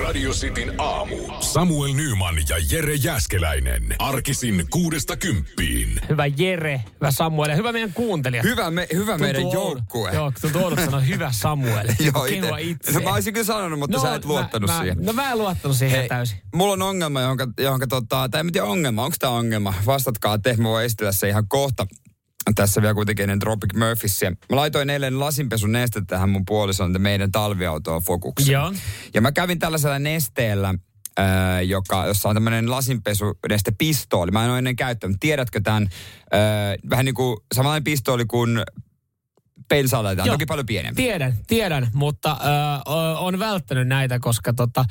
Radio Cityn aamu. Samuel Nyman ja Jere Jäskeläinen. Arkisin kuudesta kymppiin. Hyvä Jere, hyvä Samuel ja hyvä meidän kuuntelija. Hyvä, me, hyvä meidän joukkue. Joo, tuntuu oudolta sanoa hyvä Samuel. Joo, Kehua ite. itse. No, mä olisin kyllä sanonut, mutta No, sä et luottanut mä, siihen. Mä, no mä en luottanut siihen Hei, täysin. Mulla on ongelma, johonka, johonka tota, tai en tiedä ongelma, onko tämä ongelma? Vastatkaa te, mä voin esitellä se ihan kohta. Tässä vielä kuitenkin ennen Tropic Murphysia. Mä laitoin eilen lasinpesun nestettä tähän mun puolison meidän talviautoon Fokukseen. Joo. Ja mä kävin tällaisella nesteellä, äh, joka, jossa on tämmöinen lasinpesu neste pistooli. Mä en ole ennen käyttänyt. Tiedätkö tämän? Äh, vähän niin kuin samanlainen pistooli kuin tämä on Joo. toki paljon pienempi. Tiedän, tiedän, mutta äh, on välttänyt näitä, koska tota,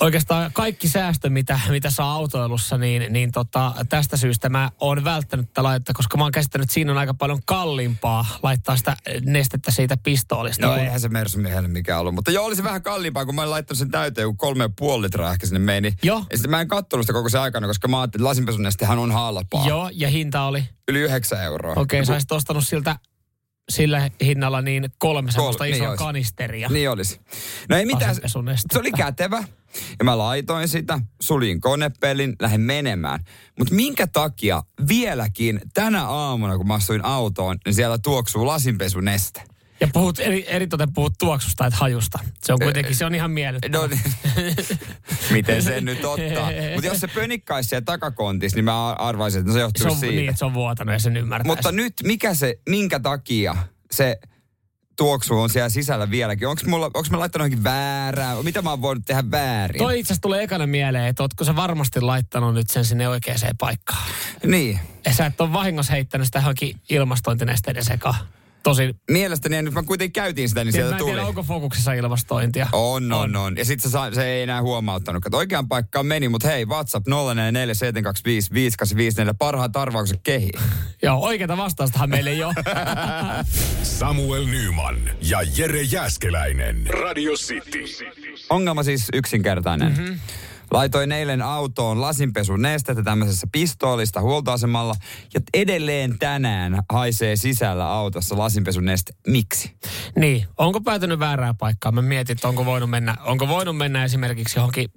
oikeastaan kaikki säästö, mitä, mitä saa autoilussa, niin, niin tota, tästä syystä mä oon välttänyt tätä laitetta, koska mä oon käsittänyt, että siinä on aika paljon kalliimpaa laittaa sitä nestettä siitä pistoolista. No kun- eihän se Mersu miehelle mikään ollut. Mutta joo, oli se vähän kalliimpaa, kun mä olin laittanut sen täyteen, kun kolme ja puoli litraa ehkä sinne meni. Joo. Ja sitten mä en kattonut sitä koko se aikana, koska mä ajattelin, että lasinpesunestehän on halpaa. Joo, ja hinta oli, Yli 9 euroa. okei, okay, Joku- sä olisit ostanut siltä sillä hinnalla niin kolme semmoista niin isoa olisi. kanisteria. Niin olisi. No ei mitään. Se oli kätevä. Ja mä laitoin sitä, sulin konepelin, lähdin menemään. Mutta minkä takia vieläkin tänä aamuna, kun mä astuin autoon, niin siellä tuoksuu lasinpesuneste? Ja puhut, eri, eritoten puhut tuoksusta, että hajusta. Se on kuitenkin, se on ihan miellyttävä. No niin. Miten sen nyt ottaa? Mutta jos se pönikkaisi siellä takakontissa, niin mä arvaisin, että no se johtuu se on siitä. niin, että se on vuotanut ja sen ymmärtää. Mutta nyt, mikä se, minkä takia se tuoksu on siellä sisällä vieläkin? Onko mulla, onko mä laittanut johonkin väärää? Mitä mä oon voinut tehdä väärin? Toi itse tulee ekana mieleen, että ootko sä varmasti laittanut nyt sen sinne oikeaan paikkaan. Niin. Ja sä et ole vahingossa heittänyt sitä johonkin ilmastointinesteiden sekaan. Tosi, Mielestäni, ja nyt mä kuitenkin käytiin sitä, niin mä sieltä en tuli. tiedä, onko fokuksessa ilmastointia. On, on, on. Ja sit se, se ei enää huomauttanut. Että oikeaan paikkaan meni, mutta hei, WhatsApp 0447255854, parhaat arvaukset kehi. Joo, oikeata vastaustahan meillä ei ole. Samuel Nyman ja Jere Jäskeläinen. Radio City. Ongelma siis yksinkertainen. Mm-hmm. Laitoin eilen autoon lasinpesun nestettä tämmöisessä pistoolista huoltoasemalla. Ja edelleen tänään haisee sisällä autossa lasinpesun neste. Miksi? niin, onko päätynyt väärään paikkaan? Mä mietin, että onko voinut mennä, onko voinut mennä esimerkiksi johonkin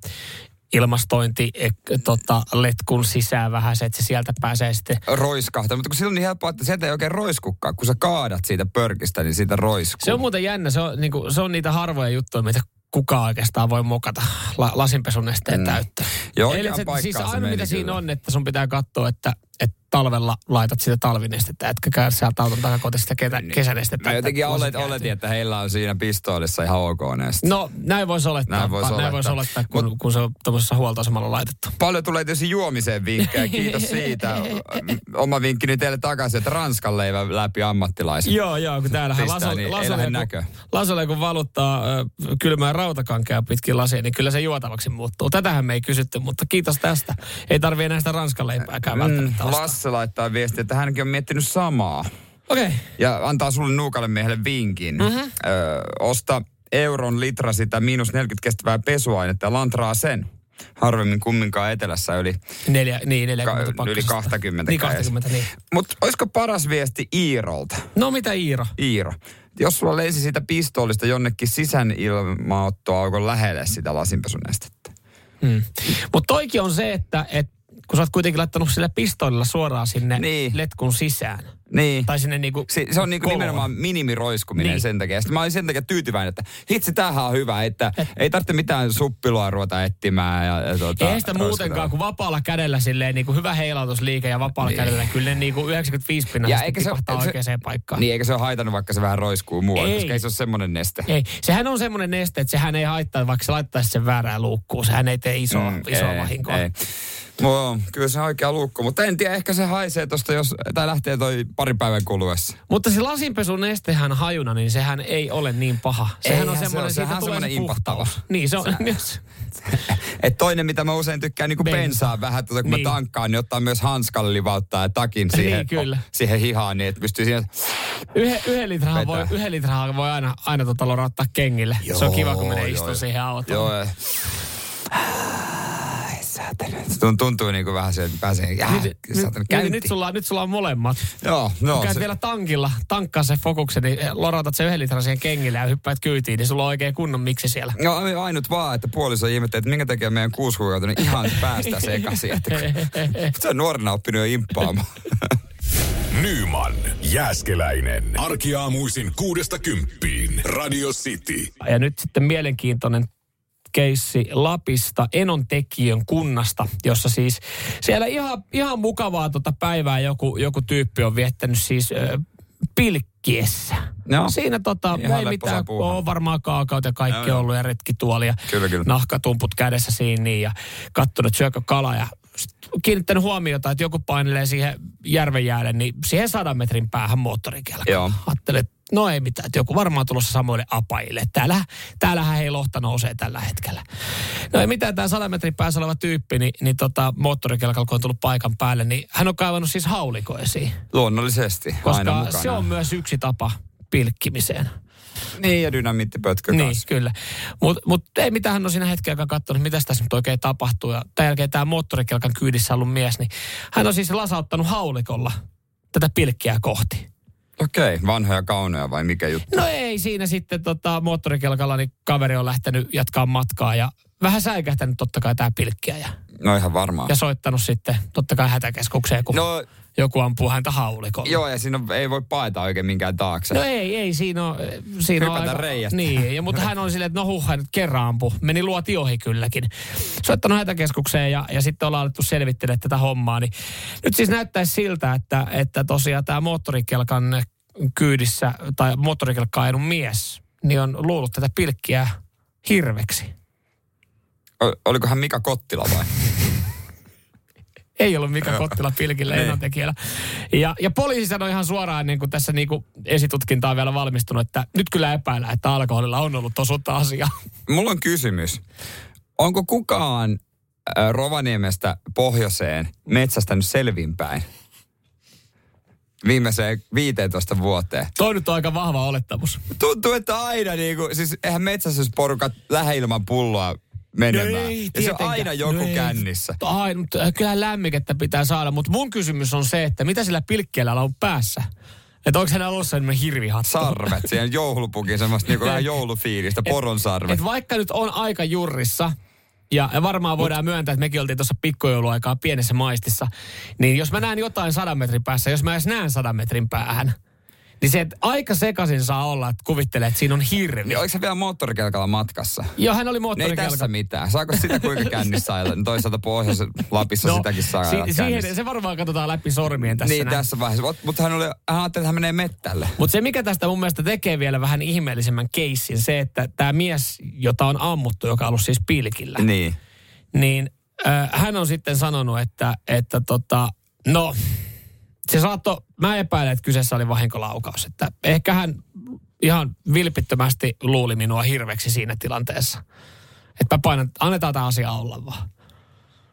ilmastointi eh, tota, letkun sisään vähän se, että se sieltä pääsee sitten Roiskahtaa. Mutta kun silloin on niin helppoa, että sieltä ei oikein roiskukkaan. Kun sä kaadat siitä pörkistä, niin siitä roiskuu. Se on muuten jännä. Se on, niin kuin, se on niitä harvoja juttuja, mitä kuka oikeastaan voi mokata la, lasinpesunesteen mm. täyttä. Joo, Eli se, siis aina mitä siinä kyllä. on, että sun pitää katsoa, että, että talvella laitat sitä talvinestettä, etkä käy sieltä auton takakotista ketä, kesänestettä. Mä jotenkin olet, oletin, että heillä on siinä pistoolissa ihan ok neste. No, näin voisi olettaa. Näin vois näin olettaa. voisi olettaa, kun, kun se on tuommoisessa huoltoasemalla laitettu. Paljon tulee tietysti juomiseen vinkkejä, kiitos siitä. Oma vinkkini teille takaisin, että Ranskan leivän läpi ammattilaiset. Joo, joo, kun täällähän Pistää, Lasole, niin lähde kun, näkö. Lasole, kun valuttaa kylmää rautakankea pitkin lasia, niin kyllä se juotavaksi muuttuu. Tätähän me ei kysytty, mutta kiitos tästä. Ei tarvii enää sitä ranskan leipääkään Mm, välttämättä ostaa. Lasse laittaa viestiä, että hänkin on miettinyt samaa. Okei. Okay. Ja antaa sulle nuukalle miehelle vinkin. Mm-hmm. Ö, osta euron litra sitä miinus 40 kestävää pesuainetta ja lantraa sen. Harvemmin kumminkaan etelässä yli, Neljä, niin, 40 ka, yli pakkasesta. 20. Niin, 20, niin. Mutta olisiko paras viesti Iirolta? No mitä Iiro? Iiro. Jos sulla leisi siitä pistoolista jonnekin sisäilmaottoaukon lähelle sitä lasinpesunestettä. Hmm. Mutta toikin on se, että et, kun sä oot kuitenkin laittanut sillä pistoolilla suoraan sinne Niin. letkun sisään. Niin. Tai sinne niinku Se, se on niinku koloon. nimenomaan minimiroiskuminen Niin. sen takia. Sitten mä olin sen takia tyytyväinen, että hitsi, tämähän on hyvä, että Et, ei tarvitse mitään suppilua ruveta etsimään. Ja, ja tuota, Ei sitä muutenkaan, kun vapaalla kädellä silleen niin kuin hyvä heilautusliike ja vapaalla niin. Kädellä kyllä ne niin kuin 95 pinnasta eikä se- se- oikeaan paikkaan. Niin, eikä se ole haitannut, vaikka se vähän roiskuu muualle, Ei. koska ei se ole semmoinen neste. Ei, sehän on semmoinen neste, että sehän ei haittaa, vaikka se laittaisi sen väärään luukkuun. Sehän ei tee isoa, mm, isoa ei, vahinkoa. ei. No, kyllä se on oikea luukku, mutta en tiedä, ehkä se haisee tosta, jos, tai lähtee toi pari päivän kuluessa. Mutta se lasinpesun nestehän hajuna, niin sehän ei ole niin paha. Sehän Eihän on se semmoinen, siitä sehän on tulee se semmoinen impahtava. Niin, se on, jos, Et toinen, mitä mä usein tykkään niin Bensa. bensaa vähän, tuota, kun Niin. mä tankkaan, niin ottaa myös hanskalle livauttaa ja takin siihen, Niin, kyllä. siihen hihaan, niin että pystyy siihen... yhden, yhden, litrahan voi, yhden litrahan voi aina, aina tota lorauttaa kengille. se on kiva, kun menee istumaan siihen autoon. Joo, Se tunt- tuntuu niin kuin vähän se, että pääsee... Jää, Nyt, nyt, saatana, nyt, nyt, sulla, on- nyt sulla on molemmat. Joo, no. Käyt Se, vielä tankilla, tankkaa se fokuksen, niin lorautat se yhden litran siihen kengille ja hyppäät kyytiin, niin sulla on oikein kunnon miksi siellä. no ainut vaan, että puoliso ihmettelee, että minkä takia meidän kuusi kuukautta niin ihan päästä sekaisin. Että kun- se on nuorena oppinut jo imppaamaan. Nyman, Jääskeläinen. Arkiaamuisin kuudesta kymppiin. Radio City. Ja nyt sitten mielenkiintoinen keissi Lapista, Enon tekijön kunnasta, jossa siis siellä ihan, ihan mukavaa tota päivää joku, joku tyyppi on viettänyt siis ö, pilkkiessä. No. Siinä tota, ei mitään, on varmaan kaakaut ja kaikki joo. ollut ja retkituoli ja Kyllä, kyllä. nahkatumput kädessä siinä niin, ja kattonut syökö kala ja kiinnittänyt huomiota, että joku painelee siihen järven jäälle, niin siihen sadan metrin päähän moottorikelkalla. Ajattelin, että no ei mitään, että joku varmaan tulossa samoille apajille. Täällä, täällähän hei lohta nousee tällä hetkellä. No ei mitään, tämä 100 metrin päässä oleva tyyppi, niin, niin tota, moottorikelkalla kun on tullut paikan päälle, niin hän on kaivannut siis hauliko esiin. Luonnollisesti, aina Koska mukana. se on myös yksi tapa pilkkimiseen. Niin, ja dynamiittipötkö Niin, kanssa. kyllä. Mutta mut ei mitään, hän on siinä aikaa katsonut, mitä tässä nyt oikein tapahtuu. Ja tämän jälkeen tämä moottorikelkan kyydissä ollut mies, niin hän on siis lasauttanut haulikolla tätä pilkkiä kohti. Okei, vanhoja kaunoja vai mikä juttu? No ei siinä sitten tota, moottorikelkalla, niin kaveri on lähtenyt jatkaa matkaa ja vähän säikähtänyt totta kai tämä pilkkiä ja, No ihan varmaan. ja soittanut sitten totta kai hätäkeskukseen, kun No joku ampuu häntä haulikolla. joo, ja siinä on- ei voi paeta oikein minkään taakse. No ei, ei, siinä on, siinä on Hypätä reiästä. Niin, ja, mutta hän on silleen, että no huh, hän nyt kerran ampu. Meni luoti ohi kylläkin. Soittanut hätäkeskukseen ja, ja sitten ollaan alettu selvittelemään tätä hommaa. Niin nyt siis näyttäisi siltä, että, että tosiaan tämä moottorikelkan kyydissä tai moottorikelkkaa ajanut mies, niin on luullut tätä pilkkiä hirveksi. O- oliko hän Mika Kottila vai? Ei ollut Mika Kottila pilkillä Niin. ennontekijällä. Ja, ja poliisi sanoi ihan suoraan, niin kuin tässä niin kuin esitutkinta on vielä valmistunut, että nyt kyllä epäillään, että alkoholilla on ollut osuutta asiaa. Mulla on kysymys. Onko kukaan äh, Rovaniemestä pohjoiseen metsästänyt selvinpäin? Viimeiseen 15 vuoteen. Toi nyt on aika vahva olettamus. Tuntuu, että aina niinku, siis eihän metsästysporukat lähde ilman pulloa menemään. ja se on No aina joku No ei. kännissä. Ai, mutta kyllä lämmikettä pitää saada, mutta mun kysymys on se, että mitä sillä pilkkiellä on päässä? Että onko hänellä ollut sellainen hirvihattu? Sarvet, siihen joulupukin semmoista niinku vähän joulufiilistä, poron sarvet. Et vaikka nyt on aika jurrissa, ja, varmaan voidaan myöntää, että mekin oltiin tuossa pikkujouluaikaa pienessä maistissa, niin jos mä näen jotain sadan metrin päässä, jos mä edes näen sadan metrin päähän, niin se, että aika sekaisin saa olla, että kuvittelee, että siinä on hirvi. Niin oliko se vielä moottorikelkalla matkassa? Joo, hän oli No ei moottorikelkalla. tässä mitään. Saako sitä kuinka kännissä ajella? No Toisaalta pohjoisessa Lapissa no, sitäkin saa si- kännissä. siihen, se varmaan katsotaan läpi sormien tässä Niin, näin. tässä vaiheessa. Mut- Mutta hän, oli, hän ajatteli, että hän menee mettälle. Mutta se, mikä tästä mun mielestä tekee vielä vähän ihmeellisemmän keissin, se, että tämä mies, jota on ammuttu, joka on ollut siis pilkillä, Niin. niin äh, hän on sitten sanonut, että, että tota, no, se saattoi, mä epäilen, että kyseessä oli vahinkolaukaus. Että ehkä hän ihan vilpittömästi luuli minua hirveksi siinä tilanteessa. Että mä painan, annetaan tämä asia olla vaan.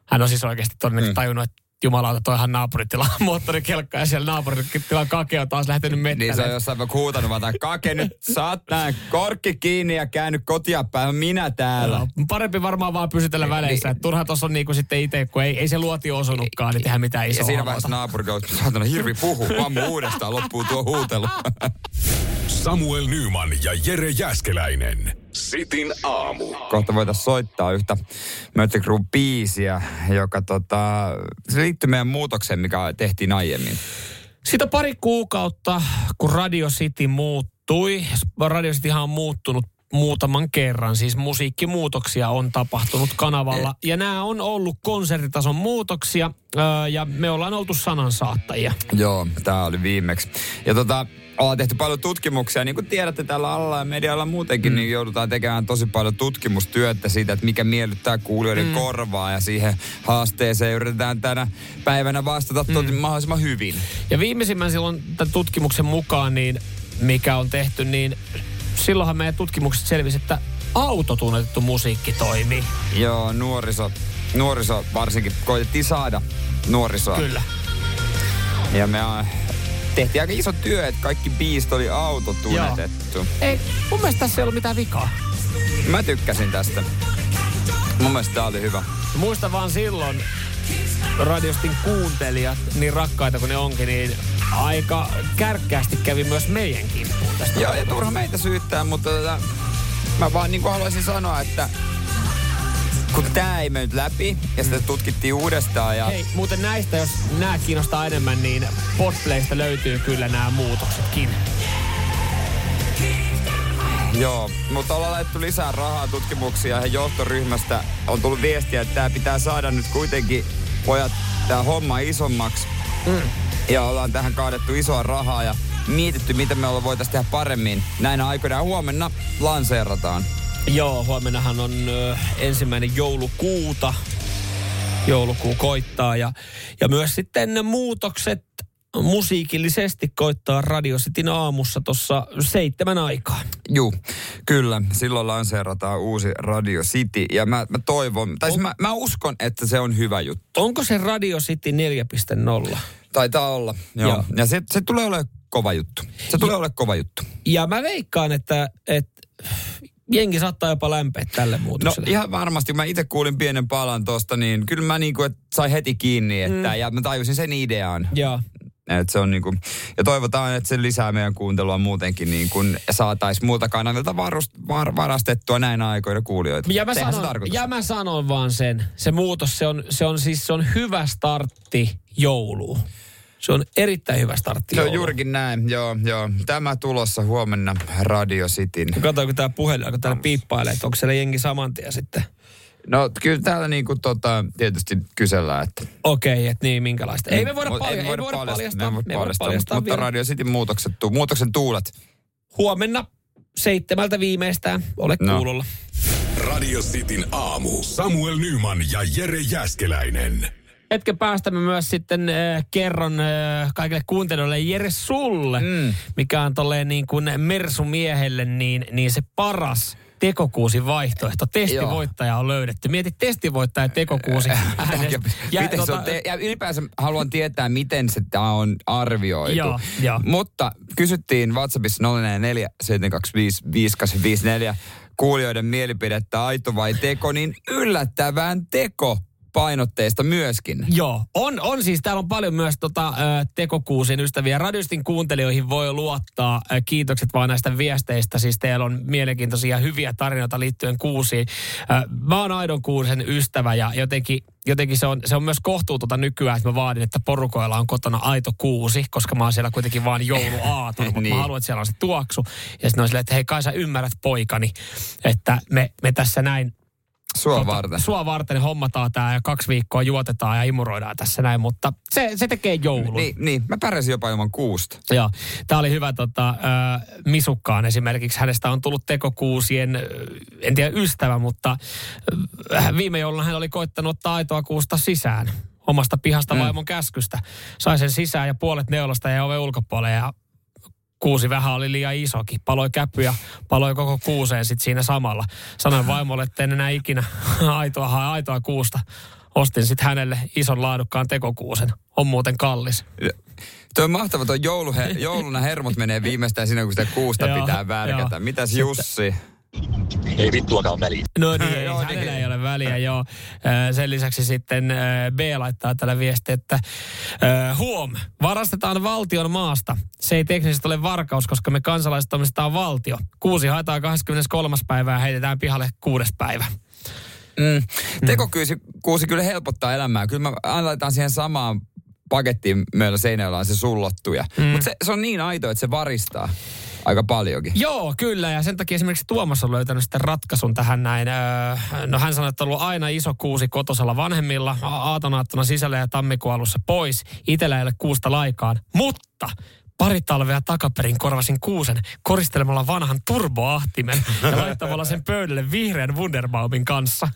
Hän on siis oikeasti todennäköisesti Mm. tajunnut, että jumalauta, toihan naapuritilan moottorikelkka ja siellä naapuritilan kake on taas lähtenyt mettälle. Niin se on jossain vaikka huutanut, vaan kake nyt saat nää korkki kiinni ja käynyt kotia päin. Minä täällä. Joo, Parempi varmaan vaan pysytellä väleissä. Niin, turha tuossa on niinku sitten itse, kun ei, ei se luoti osunutkaan, niin tehdä mitään Ja isoa. siinä vaiheessa naapuri kautta, saatana hirvi puhu, ammu uudestaan, loppuu tuo huutelu. Samuel Nyman ja Jere Jäskeläinen. Sitin aamu. Kohta voitaisiin soittaa yhtä Mötley Crue biisiä, joka tota, se liittyy meidän muutokseen, mikä tehtiin aiemmin. Siitä on pari kuukautta, kun Radio City muuttui. Radio Cityhan on muuttunut muutaman kerran. Siis musiikkimuutoksia on tapahtunut kanavalla. Ja nämä on ollut konsertitason muutoksia ja me ollaan oltu sanansaattajia. Joo, tämä oli viimeksi. Ja tota, ollaan tehty paljon tutkimuksia. Niin kuin tiedätte tällä alalla ja medialla muutenkin, mm. niin joudutaan tekemään tosi paljon tutkimustyötä siitä, että mikä miellyttää kuulijoiden mm. korvaa. Ja siihen haasteeseen yritetään tänä päivänä vastata mm. mahdollisimman hyvin. Ja viimeisimmän silloin tämän tutkimuksen mukaan, niin mikä on tehty, niin silloinhan meidän tutkimukset selvisi, että autotunnetettu musiikki toimii. Joo, nuoriso, nuoriso varsinkin koitettiin saada nuorisoa. Kyllä. Ja me äh, tehtiin aika iso työ, että kaikki biisit oli autotunnetettu. Joo. Ei, mun mielestä tässä ei ollut mitään vikaa. Mä tykkäsin tästä. Mun mielestä tää oli hyvä. Muista vaan silloin, radiostin kuuntelijat, niin rakkaita kuin ne onkin, niin aika kärkkäästi kävi myös meidän kimppuun tästä. Joo, ja turha meitä syyttää, mutta tota, mä vaan niin haluaisin sanoa, että kun tämä ei mennyt läpi ja sitä tutkittiin uudestaan. Ja... Hei, muuten näistä, jos nämä kiinnostaa enemmän, niin Podplaysta löytyy kyllä nämä muutoksetkin. Joo, mutta ollaan laittu lisää rahaa tutkimuksia ja johtoryhmästä on tullut viestiä, että tämä pitää saada nyt kuitenkin pojat tämä homma isommaksi. Mm. Ja ollaan tähän kaadettu isoa rahaa ja mietitty, mitä me ollaan voitaisiin tehdä paremmin. Näinä aikoina huomenna lanseerataan. Joo, huomennahan on ö, ensimmäinen joulukuuta. Joulukuu koittaa ja, ja myös sitten muutokset musiikillisesti koittaa Radio Cityn aamussa tuossa seitsemän aikaa. Juu, kyllä. Silloin lanseerataan uusi Radio City ja mä, mä toivon, tai on, mä, mä uskon, että se on hyvä juttu. Onko se Radio City 4.0? Taitaa olla, joo. joo. Ja se, se tulee olemaan kova juttu. Se tulee olemaan kova juttu. Ja mä veikkaan, että, että jengi saattaa jopa lämpeä tälle muutokselle. No ihan varmasti, mä itse kuulin pienen palan tosta, niin kyllä mä niinku, että sai heti kiinni, että, mm. ja mä tajusin sen idean. Joo. Et se on niinku, ja toivotaan, että se lisää meidän kuuntelua muutenkin, niin kun saataisiin muilta kanavilta varust, var, varastettua näin aikoina kuulijoita. Ja mä, sanon, ja mä sanon vaan sen, se muutos, se on, se on siis se on hyvä startti jouluun. Se on erittäin hyvä startti. Se on juurikin näin, joo, joo. Tämä tulossa huomenna Radio Cityn. Kun tämä puhelin, kun täällä piippailee, että onko siellä jengi saman tien sitten? No kyllä täällä niinku tota, tietysti kysellään, että... Okei, okay, että niin, minkälaista. Ei, ei me voida, palja- ei, ei voida paljastaa. Me voida paljastaa, mutta, mutta Radio Cityn muutokset, muutoksen tuulet. Huomenna seitsemältä viimeistään. Ole no. kuulolla. Radio Cityn aamu. Samuel Nyman ja Jere Jäskeläinen. Hetken päästä me myös sitten äh, kerron äh, kaikille kuuntelijoille Jere sulle, mm. mikä on tolleen niin kuin Mersu-miehelle niin, niin se paras tekokuusi vaihtoehto. Testivoittaja on löydetty. Mieti testivoittaja tekokuusi äänestä. ja, miten tota, se on te- ja ylipäänsä haluan tietää, miten se tämä on arvioitu. Joo, jo. Mutta kysyttiin WhatsAppissa 044 725 kuulijoiden mielipidettä aito vai teko, niin yllättävän teko painotteista myöskin. Joo, on, on siis. Täällä on paljon myös tota, tekokuusin ystäviä. Radiostin kuuntelijoihin voi luottaa. Kiitokset vaan näistä viesteistä. Siis teillä on mielenkiintoisia hyviä tarinoita liittyen kuusiin. Mä oon aidon kuusen ystävä ja jotenkin jotenkin se on, se on myös kohtuutonta nykyään, että mä vaadin, että porukoilla on kotona aito kuusi, koska mä oon siellä kuitenkin vaan jouluaaton, mutta niin. mä haluan, että siellä on se tuoksu. Ja sitten on silleen, että hei kai sä ymmärrät poikani, että me, me tässä näin Sua tota, varten. Sua varten hommataan tämä ja kaksi viikkoa juotetaan ja imuroidaan tässä näin, mutta se, se tekee joulun. Niin, niin, mä pärjäsin jopa ilman kuusta. Joo, tämä oli hyvä tota, äh, Misukkaan esimerkiksi. Hänestä on tullut tekokuusien, en tiedä ystävä, mutta äh, viime jouluna hän oli koittanut ottaa aitoa kuusta sisään omasta pihasta mm. vaimon käskystä. Sai sen sisään ja puolet neulasta ja ove ulkopuolelle ja kuusi vähän oli liian isokin. Paloi käpy ja paloi koko kuuseen sitten siinä samalla. Sanoin vaimolle, että en enää ikinä aitoa hae aitoa kuusta. Ostin sitten hänelle ison laadukkaan tekokuusen. On muuten kallis. Tuo on mahtava, tuo jouluhe, jouluna hermot menee viimeistään siinä, kun sitä kuusta pitää värkätä. Mitäs Jussi? Ei vittuakaan väliä. No niin, ei, joo, niin. Väliä, joo. Sen lisäksi sitten B laittaa tällä viesti, että huom, varastetaan valtion maasta. Se ei teknisesti ole varkaus, koska me kansalaiset omistetaan valtio. Kuusi haetaan 23. päivää ja heitetään pihalle kuudes päivä. Mm. Tekokuusi kuusi kyllä helpottaa elämää. Kyllä mä laitetaan siihen samaan pakettiin meillä seinällä on se sullottuja. Mm. Mutta se, se on niin aito, että se varistaa. Aika paljonkin. Joo, kyllä. Ja sen takia esimerkiksi Tuomas on löytänyt sitten ratkaisun tähän näin. No hän sanoi, että on ollut aina iso kuusi kotosalla vanhemmilla. Aatonaattona sisällä ja tammikuun alussa pois. Itellä ei ole kuusta laikaan. Mutta pari talvea takaperin korvasin kuusen koristelemalla vanhan turboahtimen ja laittamalla sen pöydälle vihreän Wunderbaumin kanssa.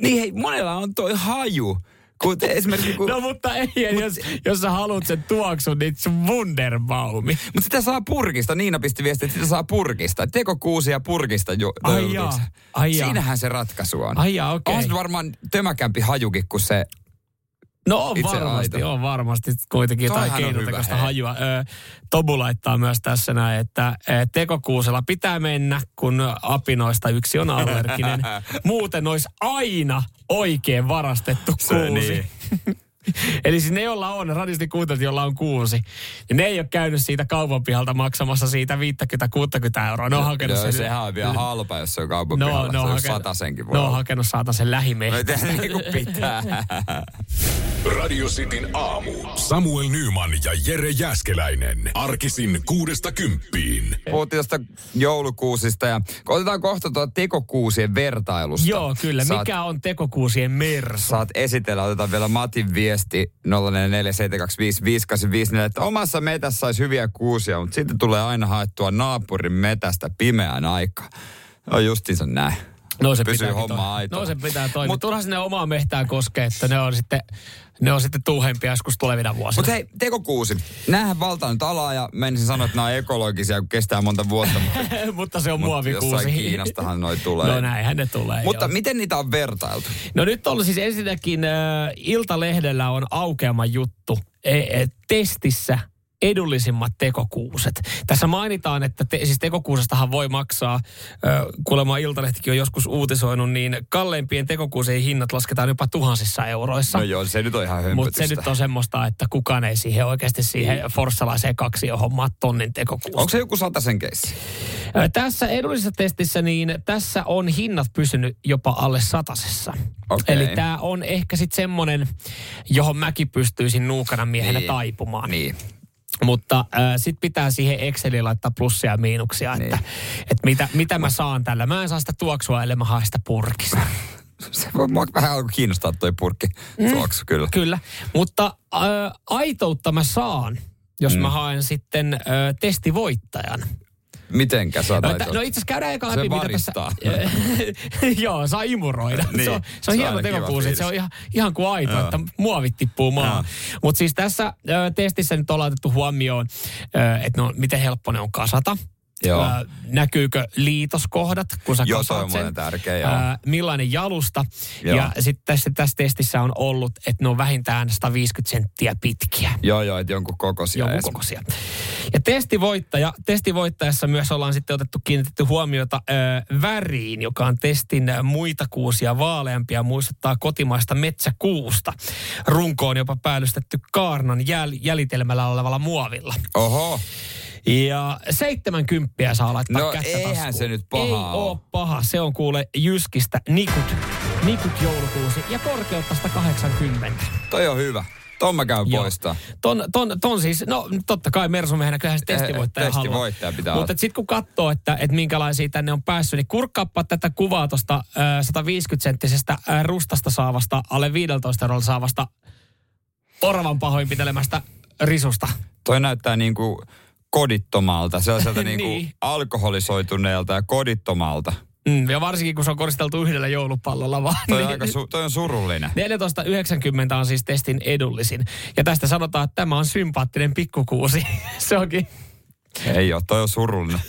Niin hei, monella on toi haju. Kun te, esimerkiksi kun... No mutta ei, jos, jos sä haluat sen tuoksun, niin se Wunderbaumi. Mutta sitä saa purkista. Niina pisti viestiä, että sitä saa purkista. Teko kuusi ja purkista jo, Ai jaa, ai jaa. Siinähän se ratkaisu on. Ai jaa, okei. On varmaan tömäkämpi hajukin kuin se... No on Itse varmasti, aito. on varmasti kuitenkin jotain keinotekoista hajua. Ö, Tobu laittaa myös tässä näin, että tekokuusella pitää mennä, kun apinoista yksi on allerginen. Muuten olisi aina oikein varastettu Se kuusi. niin. Eli siis ne, joilla on, radisti kuuntelut, joilla on kuusi, niin ne ei ole käynyt siitä kaupan pihalta maksamassa siitä 50-60 euroa. Ne on hakenut Joo, sen. sehän on vielä halpa, jos se on kaupan No, pihalla. ne on, se on hakenut, satasenkin voi ne on olla. hakenut saata sen lähimeen. No, niin kuin pitää. Radio Cityn aamu. Samuel Nyman ja Jere Jäskeläinen. Arkisin kuudesta kymppiin. Puhuttiin tuosta joulukuusista ja otetaan kohta tuo tekokuusien vertailusta. Joo, kyllä. Saat, Mikä on tekokuusien mersu? saat esitellä, otetaan vielä Matin viesti 0447255854, että omassa metässä olisi hyviä kuusia, mutta sitten tulee aina haettua naapurin metästä pimeään aikaan. On justiinsa näin. No se Pysyy pitääkin homma aitona. No se pitää toimia. Mut- Mutta turha sinne omaa mehtään koskee, että ne on sitten, ne on sitten tuuhempia joskus tulevina vuosina. Mutta hei, tekokuusi. Nämähän valtaa nyt alaa ja menisin sanoa, että nämä on ekologisia, kun kestää monta vuotta. mutta mutta se on mut muovikuusi. Jossain Kiinastahan noi tulee. No näinhän ne tulee. Mutta joo. miten niitä on vertailtu? No nyt on siis ensinnäkin äh, Iltalehdellä on aukeama juttu e, e, testissä edullisimmat tekokuuset. Tässä mainitaan, että te, siis tekokuusestahan voi maksaa, kuulemma Iltalehtikin on joskus uutisoinut, niin kalleimpien tekokuusien hinnat lasketaan jopa tuhansissa euroissa. No joo, se nyt on ihan Mutta se nyt on semmoista, että kukaan ei siihen oikeasti siihen forssalaiseen kaksi hommaa tonnin tekokuusta. Onko se joku sen keissi? Tässä edullisessa testissä, niin tässä on hinnat pysynyt jopa alle satasessa. Okei. Eli tämä on ehkä sitten semmoinen, johon mäkin pystyisin nuukana miehenä Niin. taipumaan. Niin. Mutta äh, sitten pitää siihen Exceliin laittaa plussia ja miinuksia, Niin. että, että mitä, mitä mä saan tällä. Mä en saa sitä tuoksua, ellei mä hae sitä purkista. Se voi mua vähän alkoi kiinnostaa toi purkki. Mm. Tuoksu kyllä. Kyllä, mutta äh, aitoutta mä saan, jos mm. mä haen sitten äh, testivoittajan. Mitenkä sä No, t- no itse asiassa käydään eka Se läpi, mitä tässä... Joo, saa imuroida. Niin. Se on, se Se on hieno tekokuusi, että se on ihan, ihan kuin aito, että muovit tippuu maahan. Mutta siis tässä ö, testissä nyt ollaan otettu huomioon, että no, miten helppo ne on kasata. Joo. Ö, näkyykö liitoskohdat, kun sä Joo, toi on sen. tärkeä, joo. Ö, millainen jalusta. Joo. Ja sitten tässä, tässä testissä on ollut, että ne on vähintään 150 senttiä pitkiä Joo, joo, että jonkun kokoisia. jonkun edes. kokoisia. Ja testivoittaja, testivoittajassa myös ollaan sitten otettu kiinnitetty huomiota ö, väriin, joka on testin muita kuusia vaaleampia, muistuttaa kotimaista metsäkuusta. Runko on jopa päällystetty kaarnan jäl- jäljitelmällä olevalla muovilla. Oho, Ja 70 saa laittaa No kättä eihän taskuun. se nyt paha Ei oo paha. Se on kuule Jyskistä Nikut, Nikut joulukuusi ja korkeutta 180. toi on hyvä. Ton mä käyn poistaa. Ton, ton, ton siis, no totta kai Mersumiehenä kyllähän se testivoittaja Eh, haluaa. testivoittaja pitää Mutta sitten kun katsoo, että, että minkälaisia tänne on päässyt, niin kurkkaappa tätä kuvaa tuosta 150-senttisestä ää, rustasta saavasta, alle 15 eurolla saavasta oravan pahoinpitelemästä risusta. Toi näyttää niinku kodittomalta, sellaiselta niinku Niin. alkoholisoituneelta ja kodittomalta. Mm, ja varsinkin kun se on koristeltu yhdellä joulupallolla vaan. Toi, niin- aika su- toi on surullinen. 14,90 on siis testin edullisin. Ja tästä sanotaan, että tämä on sympaattinen pikkukuusi. se onkin Ei oo, toi on surullinen.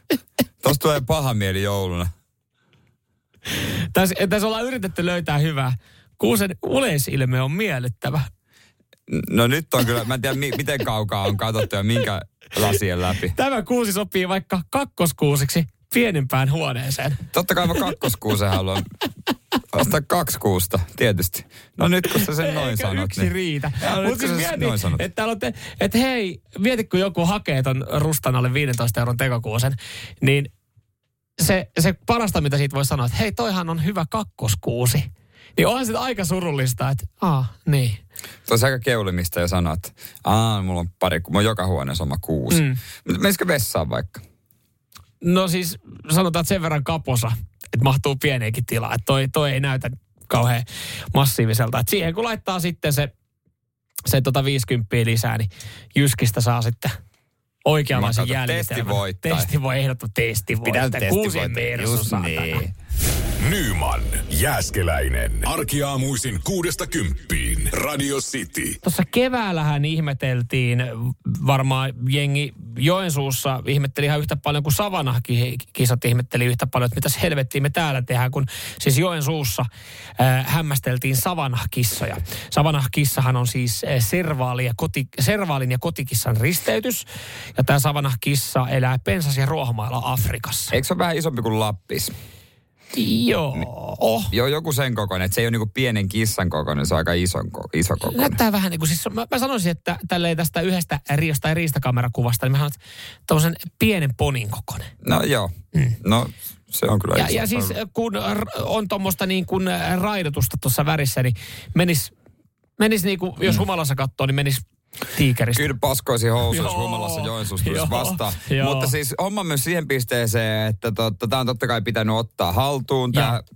Tosta tulee paha mieli jouluna. Tässä, tässä ollaan yritetty löytää hyvää. Kuusen yleisilme on miellyttävä. No nyt on kyllä, mä en tiedä mi- miten kaukaa on katsottu ja minkä lasien läpi. Tämä kuusi sopii vaikka kakkoskuusiksi pienempään huoneeseen. Totta kai mä kakkoskuusen haluan. Ostaa kaksi kuusta, tietysti. No nyt kun sä sen noin Eikä sanot. yksi niin. riitä. Mutta siis mieti, noin sanot. että täällä on te, että hei, mieti kun joku hakee ton rustan alle 15 euron tekokuusen, niin se, se parasta, mitä siitä voi sanoa, että hei, toihan on hyvä kakkoskuusi. Niin onhan se aika surullista, että aa, niin. Se on aika keulimista jo sanoa, että Aa, mulla on pari, kun mulla on joka huoneessa oma kuusi. Mm. Menisikö vessaan vaikka? No siis sanotaan, että sen verran kaposa, että mahtuu pieneenkin tilaa. Että toi, toi ei näytä kauhean massiiviselta. Et siihen kun laittaa sitten se, se tota 50 lisää, niin Jyskistä saa sitten oikeanlaisen Mä jäljitelmän. testi voittaa. Testi voi ehdottaa testi voi. Pitää testi kuusi voittaa. Just saatana. niin. Nyman, Jääskeläinen. Arkiaamuisin kuudesta kymppiin. Radio City. Tuossa keväällähän ihmeteltiin, varmaan jengi Joensuussa ihmetteli ihan yhtä paljon kuin Savanah-kisat ihmetteli yhtä paljon, että mitäs helvettiä me täällä tehdään, kun siis Joensuussa äh, hämmästeltiin Savanah-kissoja. Savanah-kissahan on siis äh, servaali ja koti, servaalin ja kotikissan risteytys, ja tämä Savanah-kissa elää pensas- ja ruohomailla Afrikassa. Eikö se ole vähän isompi kuin Lappis? Joo. Oh. Joo, joku sen kokoinen, että se ei ole niinku pienen kissan kokoinen, se on aika iso, iso kokoinen. Näyttää vähän niin kuin, siis mä, mä sanoisin, että tälleen tästä yhdestä riosta tai riistakamerakuvasta, niin mä että tuollaisen pienen ponin kokoinen. No joo, no se on kyllä Ja, ja siis kun on tuommoista niin kuin raidotusta tuossa värissä, niin menis, menis niin kuin, jos humalassa katsoo, niin menis tiikeristä. Kyllä paskoisi housuissa humalassa Joensuussa tulisi vastaan. joo. Mutta siis homma myös siihen pisteeseen, että totta, tämä on totta kai pitänyt ottaa haltuun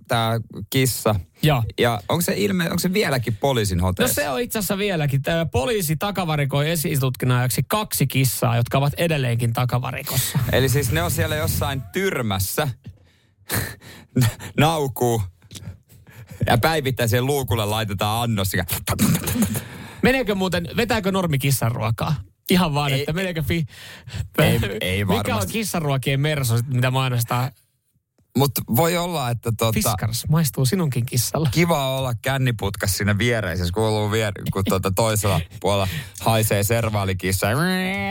tämä kissa. Joo. Ja onko se ilme, onko se vieläkin poliisin No hoteessa? se on itse asiassa vieläkin. Tämä poliisi takavarikoi esitutkinnan ajaksi kaksi kissaa, jotka ovat edelleenkin takavarikossa. Eli siis ne on siellä jossain tyrmässä, naukuu, ja päivittäin siihen luukulle laitetaan annos. Meneekö muuten, vetääkö normi kissan ruokaa? Ihan vaan, Ei- että meneekö fi... Ei- ei Mikä on varmasti. kissanruokien mersu, mitä mainostaa? Mutta voi olla, että tota, Fiskars, maistuu sinunkin kissalla. kiva olla känniputkas siinä viereisessä, kuuluu vier, kun tuota toisella puolella haisee servaalikissa.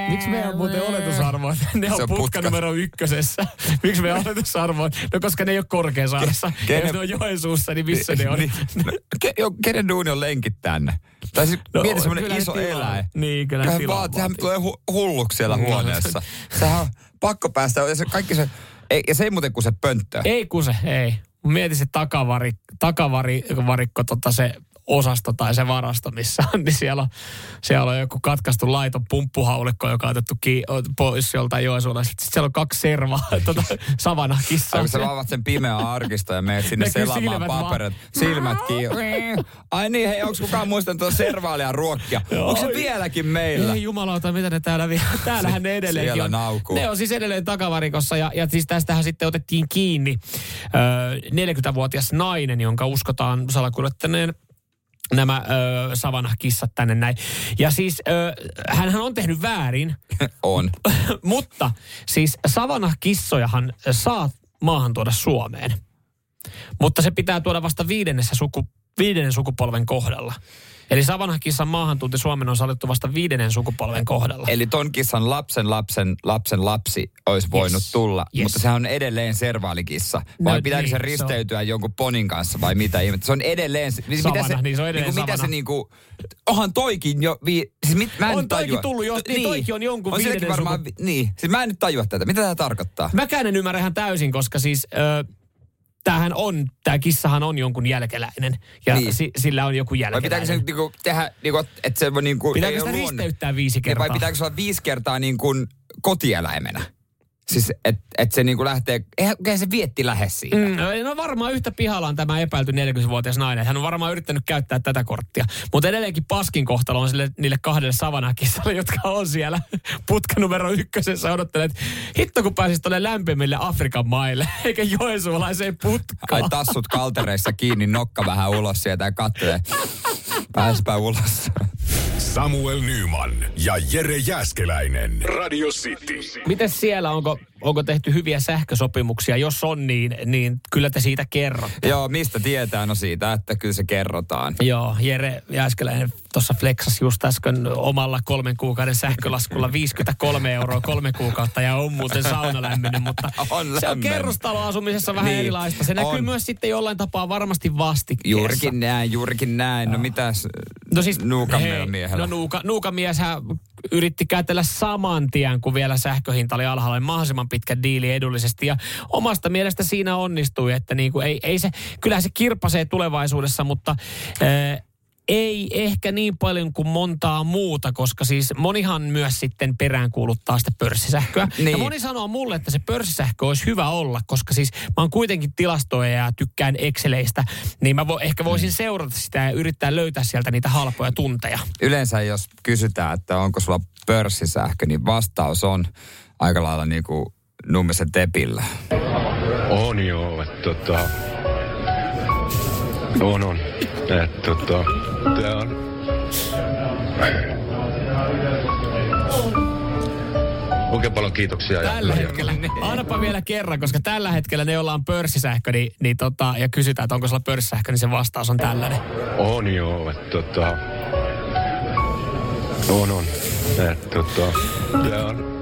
Miksi meidän on muuten oletusarvo, että ne on on putka putka. numero ykkösessä? Miksi meidän oletusarvo on? No koska ne ei ole Korkeasaaressa. Ke- kenen- jos ne on Joensuussa, niin missä ne on? Niin, no, ke, jo, kenen duuni on lenkit tänne? Tai siis No, mieti semmoinen iso tilaa. eläin. Niin, kyllä vaan, sehän tulee hu, hulluksi siellä No, huoneessa. Sehän on pakko päästä. Ja se, kaikki se, ei, ja se ei muuten kuin se pönttö. Ei kuse, ei. Mietin se takavari, takavarikko, tota se osasto tai se varasto, missä on, niin siellä on, siellä on joku katkaistu laiton pumppuhaulikko, joka on otettu ki- pois joltain Joensuulla. Sitten siellä on kaksi servaa, tota, savana kissaa. Ai sä avaat sen pimeän arkista ja menet sinne selaamaan vaan. paperit. Silmät kiinni. Ai niin, hei, onko kukaan muistanut tuota servaalia ruokkia? Onko se vieläkin meillä? Ei jumalauta, mitä ne täällä vielä? Täällähän ne edelleenkin Siellä on. naukuu. Ne on siis edelleen takavarikossa ja, ja siis tästähän sitten otettiin kiinni ö, 40-vuotias nainen, jonka uskotaan salakuljettaneen nämä ö, savanah-kissat tänne näin. Ja siis ö, hänhän on tehnyt väärin, On. mutta siis savanah-kissojahan saa maahan tuoda Suomeen. Mutta se pitää tuoda vasta viidennessä suku, viidennen sukupolven kohdalla. Eli savanah-kissan maahantuonti Suomen on sallittu vasta viidennen sukupolven kohdalla. Eli ton kissan lapsen lapsen lapsen lapsi olisi voinut Yes. tulla, Yes. mutta sehän on edelleen servaalikissa. Vai No pitääkö niin, se se on- risteytyä jonkun ponin kanssa vai mitä ihmettä? Se on edelleen... Siis mitä Savana, niin se on edelleen niinku, mitä se niinku... Onhan toikin jo... Vi, siis mit, mä en On toikin tajua. tullut jo- niin toikin on jonkun on viidennen varmaan, suku- Niin, siis mä en nyt tajua tätä. Mitä tämä tarkoittaa? Mäkään en ymmärrä ihan täysin, koska siis ö, tämähän on, tämä kissahan on jonkun jälkeläinen. Ja Niin. si, sillä on joku Vai jälkeläinen. pitääkö se niinku tehdä, niinku, että se niinku... Pitääkö sitä risteyttää viisi Niin, kertaa? Vai pitääkö se olla viisi kertaa niin kuin kotieläimenä? Siis, että et se niinku lähtee, eihän eihän se vietti lähde siitä. Mm, no varmaan yhtä pihalla on tämä epäilty 40-vuotias nainen. Hän on varmaan yrittänyt käyttää tätä korttia. Mutta edelleenkin paskin kohtalo on sille, niille kahdelle savanakissalle, jotka on siellä putka numero ykkösessä odottelee, että hitto kun pääsis tuonne lämpimille Afrikan maille, eikä joensuulaiseen putkaan. Ai tassut kaltereissa kiinni, nokka vähän ulos sieltä ja katselee. Pääspä ulos. Samuel Nyman ja Jere Jäskeläinen. Radio City. Miten siellä, onko, onko tehty hyviä sähkösopimuksia? Jos on, niin, niin kyllä te siitä kerrot. Joo, mistä tietää? No siitä, että kyllä se kerrotaan. Joo, Jere Jääskeläinen tuossa flexas just äsken omalla kolmen kuukauden sähkölaskulla 53 euroa kolme kuukautta ja on muuten sauna lämmennyt, mutta On se on kerrostaloasumisessa vähän Niin, erilaista. Se näkyy on. myös sitten jollain tapaa varmasti vastikkeessa. Juurikin näin, juurikin näin. No mitäs No siis, nuukan hei, miehellä? No nuuka, nuukamieshän yritti kätellä saman tien, kun vielä sähköhinta oli alhaalla, niin mahdollisimman pitkä diili edullisesti. Ja omasta mielestä siinä onnistui, että niin kuin ei, ei se, kyllähän se kirpasee tulevaisuudessa, mutta... Ää, ei ehkä niin paljon kuin montaa muuta, koska siis monihan myös sitten peräänkuuluttaa sitä pörssisähköä. Niin. Ja moni sanoo mulle, että se pörssisähkö olisi hyvä olla, koska siis mä oon kuitenkin tilastoja ja tykkään Exceleistä, niin mä vo, ehkä voisin mm. seurata sitä ja yrittää löytää sieltä niitä halpoja tunteja. Yleensä jos kysytään, että onko sulla pörssisähkö, niin vastaus on aika lailla niin kuin nummisen tepillä. On joo, että tota... On, on. Että tota... Tää on... Oikein paljon kiitoksia. Tällä hetkellä, annapa vielä kerran, koska tällä hetkellä ne, joilla on pörssisähkö, niin, niin tota, ja kysytään, että onko sulla pörssisähkö, niin se vastaus on tällainen. On joo, että tota... On, on. Että tota... Tää on...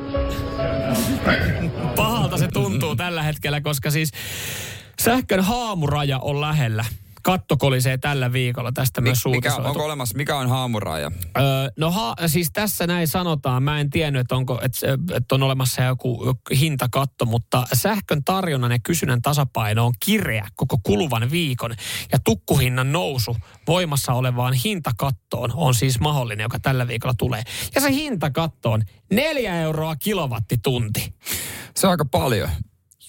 Pahalta se tuntuu tällä hetkellä, koska siis sähkön haamuraja on lähellä katto kolisee tällä viikolla. Tästä myös mikä, Onko olemassa, mikä on haamuraja? Öö, no ha, siis tässä näin sanotaan. Mä en tiennyt, että, onko, että, että on olemassa joku hintakatto, mutta sähkön tarjonnan ja kysynnän tasapaino on kireä koko kuluvan viikon. Ja tukkuhinnan nousu voimassa olevaan hintakattoon on siis mahdollinen, joka tällä viikolla tulee. Ja se hintakatto on neljä euroa kilowattitunti. Se on aika paljon.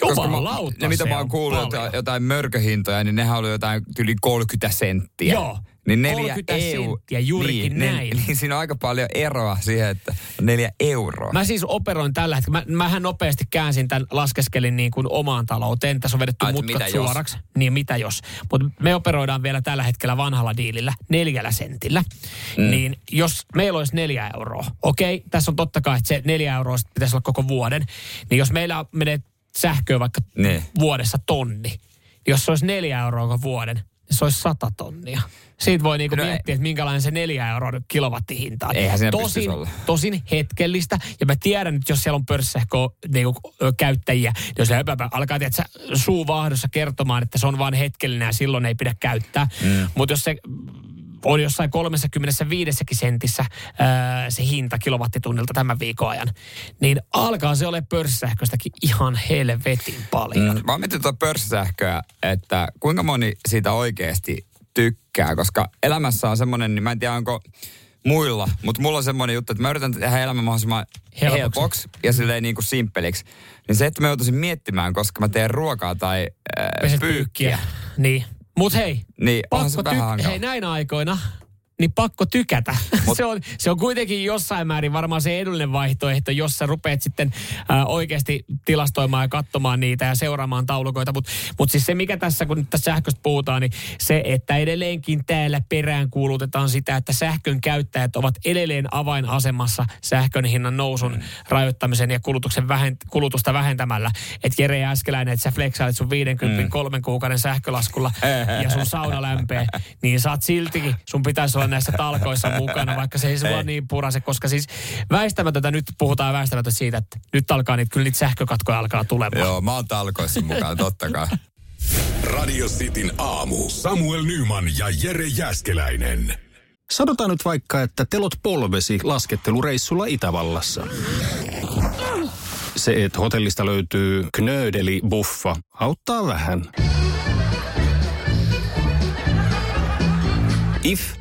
Jumalauta, ne mitä mä oon kuullut, jotain, jotain mörköhintoja, niin nehän oli jotain yli 30 senttiä. Joo. Niin neljä 30 EU, senttiä, juurikin niin, näin. Niin, niin siinä on aika paljon eroa siihen, että neljä euroa. Mä siis operoin tällä hetkellä. Mä, mähän nopeasti käänsin tämän, laskeskelin niin kuin omaan talouteen. Tässä on vedetty Ai, mutkat suoraksi. Jos? Niin mitä jos. Mutta me operoidaan vielä tällä hetkellä vanhalla diilillä neljällä sentillä. Mm. Niin jos meillä olisi neljä euroa, okei, tässä on totta kai, että se neljä euroa pitäisi olla koko vuoden. Niin jos meillä menee sähköä vaikka ne. vuodessa tonni. Niin jos se olisi neljä euroa vuoden, niin se olisi sata tonnia. Siitä voi niinku no miettiä, että minkälainen se neljä euroa kilowattihinta on. Eihän siinä tosin, olla. tosin hetkellistä. Ja mä tiedän, että jos siellä on pörssisähkö niinku, käyttäjiä, niin jos he alkaa tiedätkö, suu vaahdossa kertomaan, että se on vain hetkellinen ja silloin ei pidä käyttää. Mm. Mutta jos se on jossain 35 sentissä ää, se hinta kilowattitunnilta tämän viikon ajan, niin alkaa se ole pörssisähköstäkin ihan helvetin paljon. Mm, mä oon miettinyt tuota pörssisähköä, että kuinka moni siitä oikeasti tykkää, koska elämässä on semmoinen, niin mä en tiedä onko muilla, mutta mulla on semmoinen juttu, että mä yritän tehdä elämän mahdollisimman helpoksi, helpoksi ja silleen niin kuin simppeliksi. Niin se, että mä joutuisin miettimään, koska mä teen ruokaa tai äh, pyykkiä. pyykkiä. Niin. Mut hei, niin, pakko se ty- hei näinä aikoina niin pakko tykätä. Mut, se, on, se on kuitenkin jossain määrin varmaan se edullinen vaihtoehto, jos sä rupeat sitten ää, oikeasti tilastoimaan ja katsomaan niitä ja seuraamaan taulukoita. Mutta mut siis se, mikä tässä, kun nyt tässä sähköstä puhutaan, niin se, että edelleenkin täällä perään kuulutetaan sitä, että sähkön käyttäjät ovat edelleen avainasemassa sähkön hinnan nousun mm. rajoittamisen ja kulutuksen vähent- kulutusta vähentämällä. Että Jere Äskeläinen, että sä flexailit sun 50 mm. kolmen kuukauden sähkölaskulla ja sun sauna lämpee, niin saat siltikin, sun pitäisi olla näissä talkoissa mukana, vaikka se ei sulla niin purase, koska siis väistämätöntä, nyt puhutaan väistämätöntä siitä, että nyt alkaa niitä, kyllä niitä sähkökatkoja alkaa tulemaan. Joo, mä oon talkoissa mukaan, totta kai. Radio Cityn aamu. Samuel Nyman ja Jere Jäskeläinen. Sanotaan nyt vaikka, että telot polvesi laskettelureissulla Itävallassa. Se, että hotellista löytyy knöydeli buffa, auttaa vähän. IF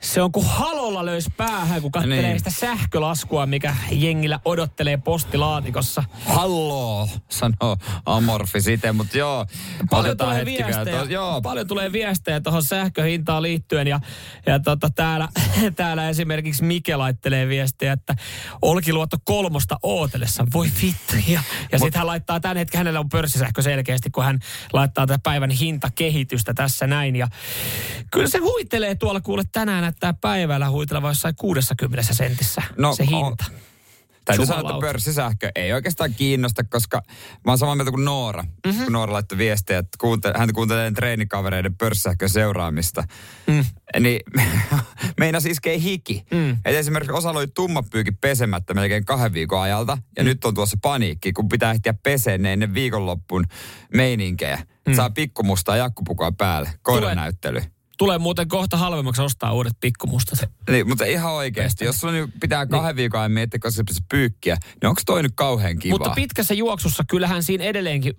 Se on kuin halolla löys päähän, kun katselee niin. sitä sähkölaskua, mikä jengillä odottelee postilaatikossa. Hallo, sanoo Amorfi sitten, mutta joo. Paljon tulee, viestejä, joo. paljon tulee viestejä tuohon sähköhintaan liittyen ja, ja tota, täällä, täällä esimerkiksi Mike laittelee viestejä, että Olkiluoto kolmosta ootellessa, voi vittu. Ja, ja sitten hän laittaa tämän hetken, hänellä on pörssisähkö selkeästi, kun hän laittaa tätä päivän hintakehitystä tässä näin. Ja kyllä se huitelee tuolla kuule tänään näyttää päivällä huiteleva jossain 60 sentissä no, se hinta. Täytyy sanoa, että pörssisähkö ei oikeastaan kiinnosta, koska mä oon samaa mieltä kuin Noora. Mhm. Mm-hmm. Kun Noora laittoi viestiä, että kuunte, hän kuuntelee treenikavereiden pörssisähkön seuraamista. Mm. Niin meinas iskee hiki. Mm. Et esimerkiksi osa oli tummapyykin pesemättä melkein kahden viikon ajalta. Ja mm. nyt on tuossa paniikki, kun pitää ehtiä peseen ne ennen viikonloppun meininkejä. Mm. Saa pikkumustaa jakkupukua päälle. Koiranäyttely. Tulee muuten kohta halvemmaksi ostaa uudet pikkumustat. Niin, mutta ihan oikeasti, jos nyt pitää kahden viikon ajan miettiä, koska se pyykkiä, niin onko toi nyt kauhean kivaa? Mutta pitkässä juoksussa kyllähän siinä edelleenkin,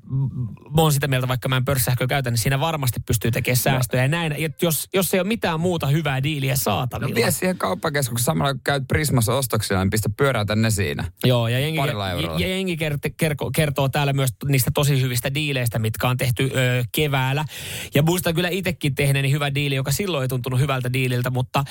mä oon sitä mieltä, vaikka mä en pörssisähköä käytä, niin siinä varmasti pystyy tekemään säästöjä. Ja näin, et jos, jos ei ole mitään muuta hyvää diiliä No saatavilla. vie siihen kauppakeskukseen samalla kun käyt Prismassa ostoksilla, niin pistä pyöräytä ne siinä. Joo, ja jengi, ja jengi kert, kerko, kertoo täällä myös niistä tosi hyvistä diileistä, mitkä on tehty ö, keväällä. Ja muistan kyllä itsekin tehneeni hyvä diili, joka silloin ei tuntunut hyvältä diililtä, mutta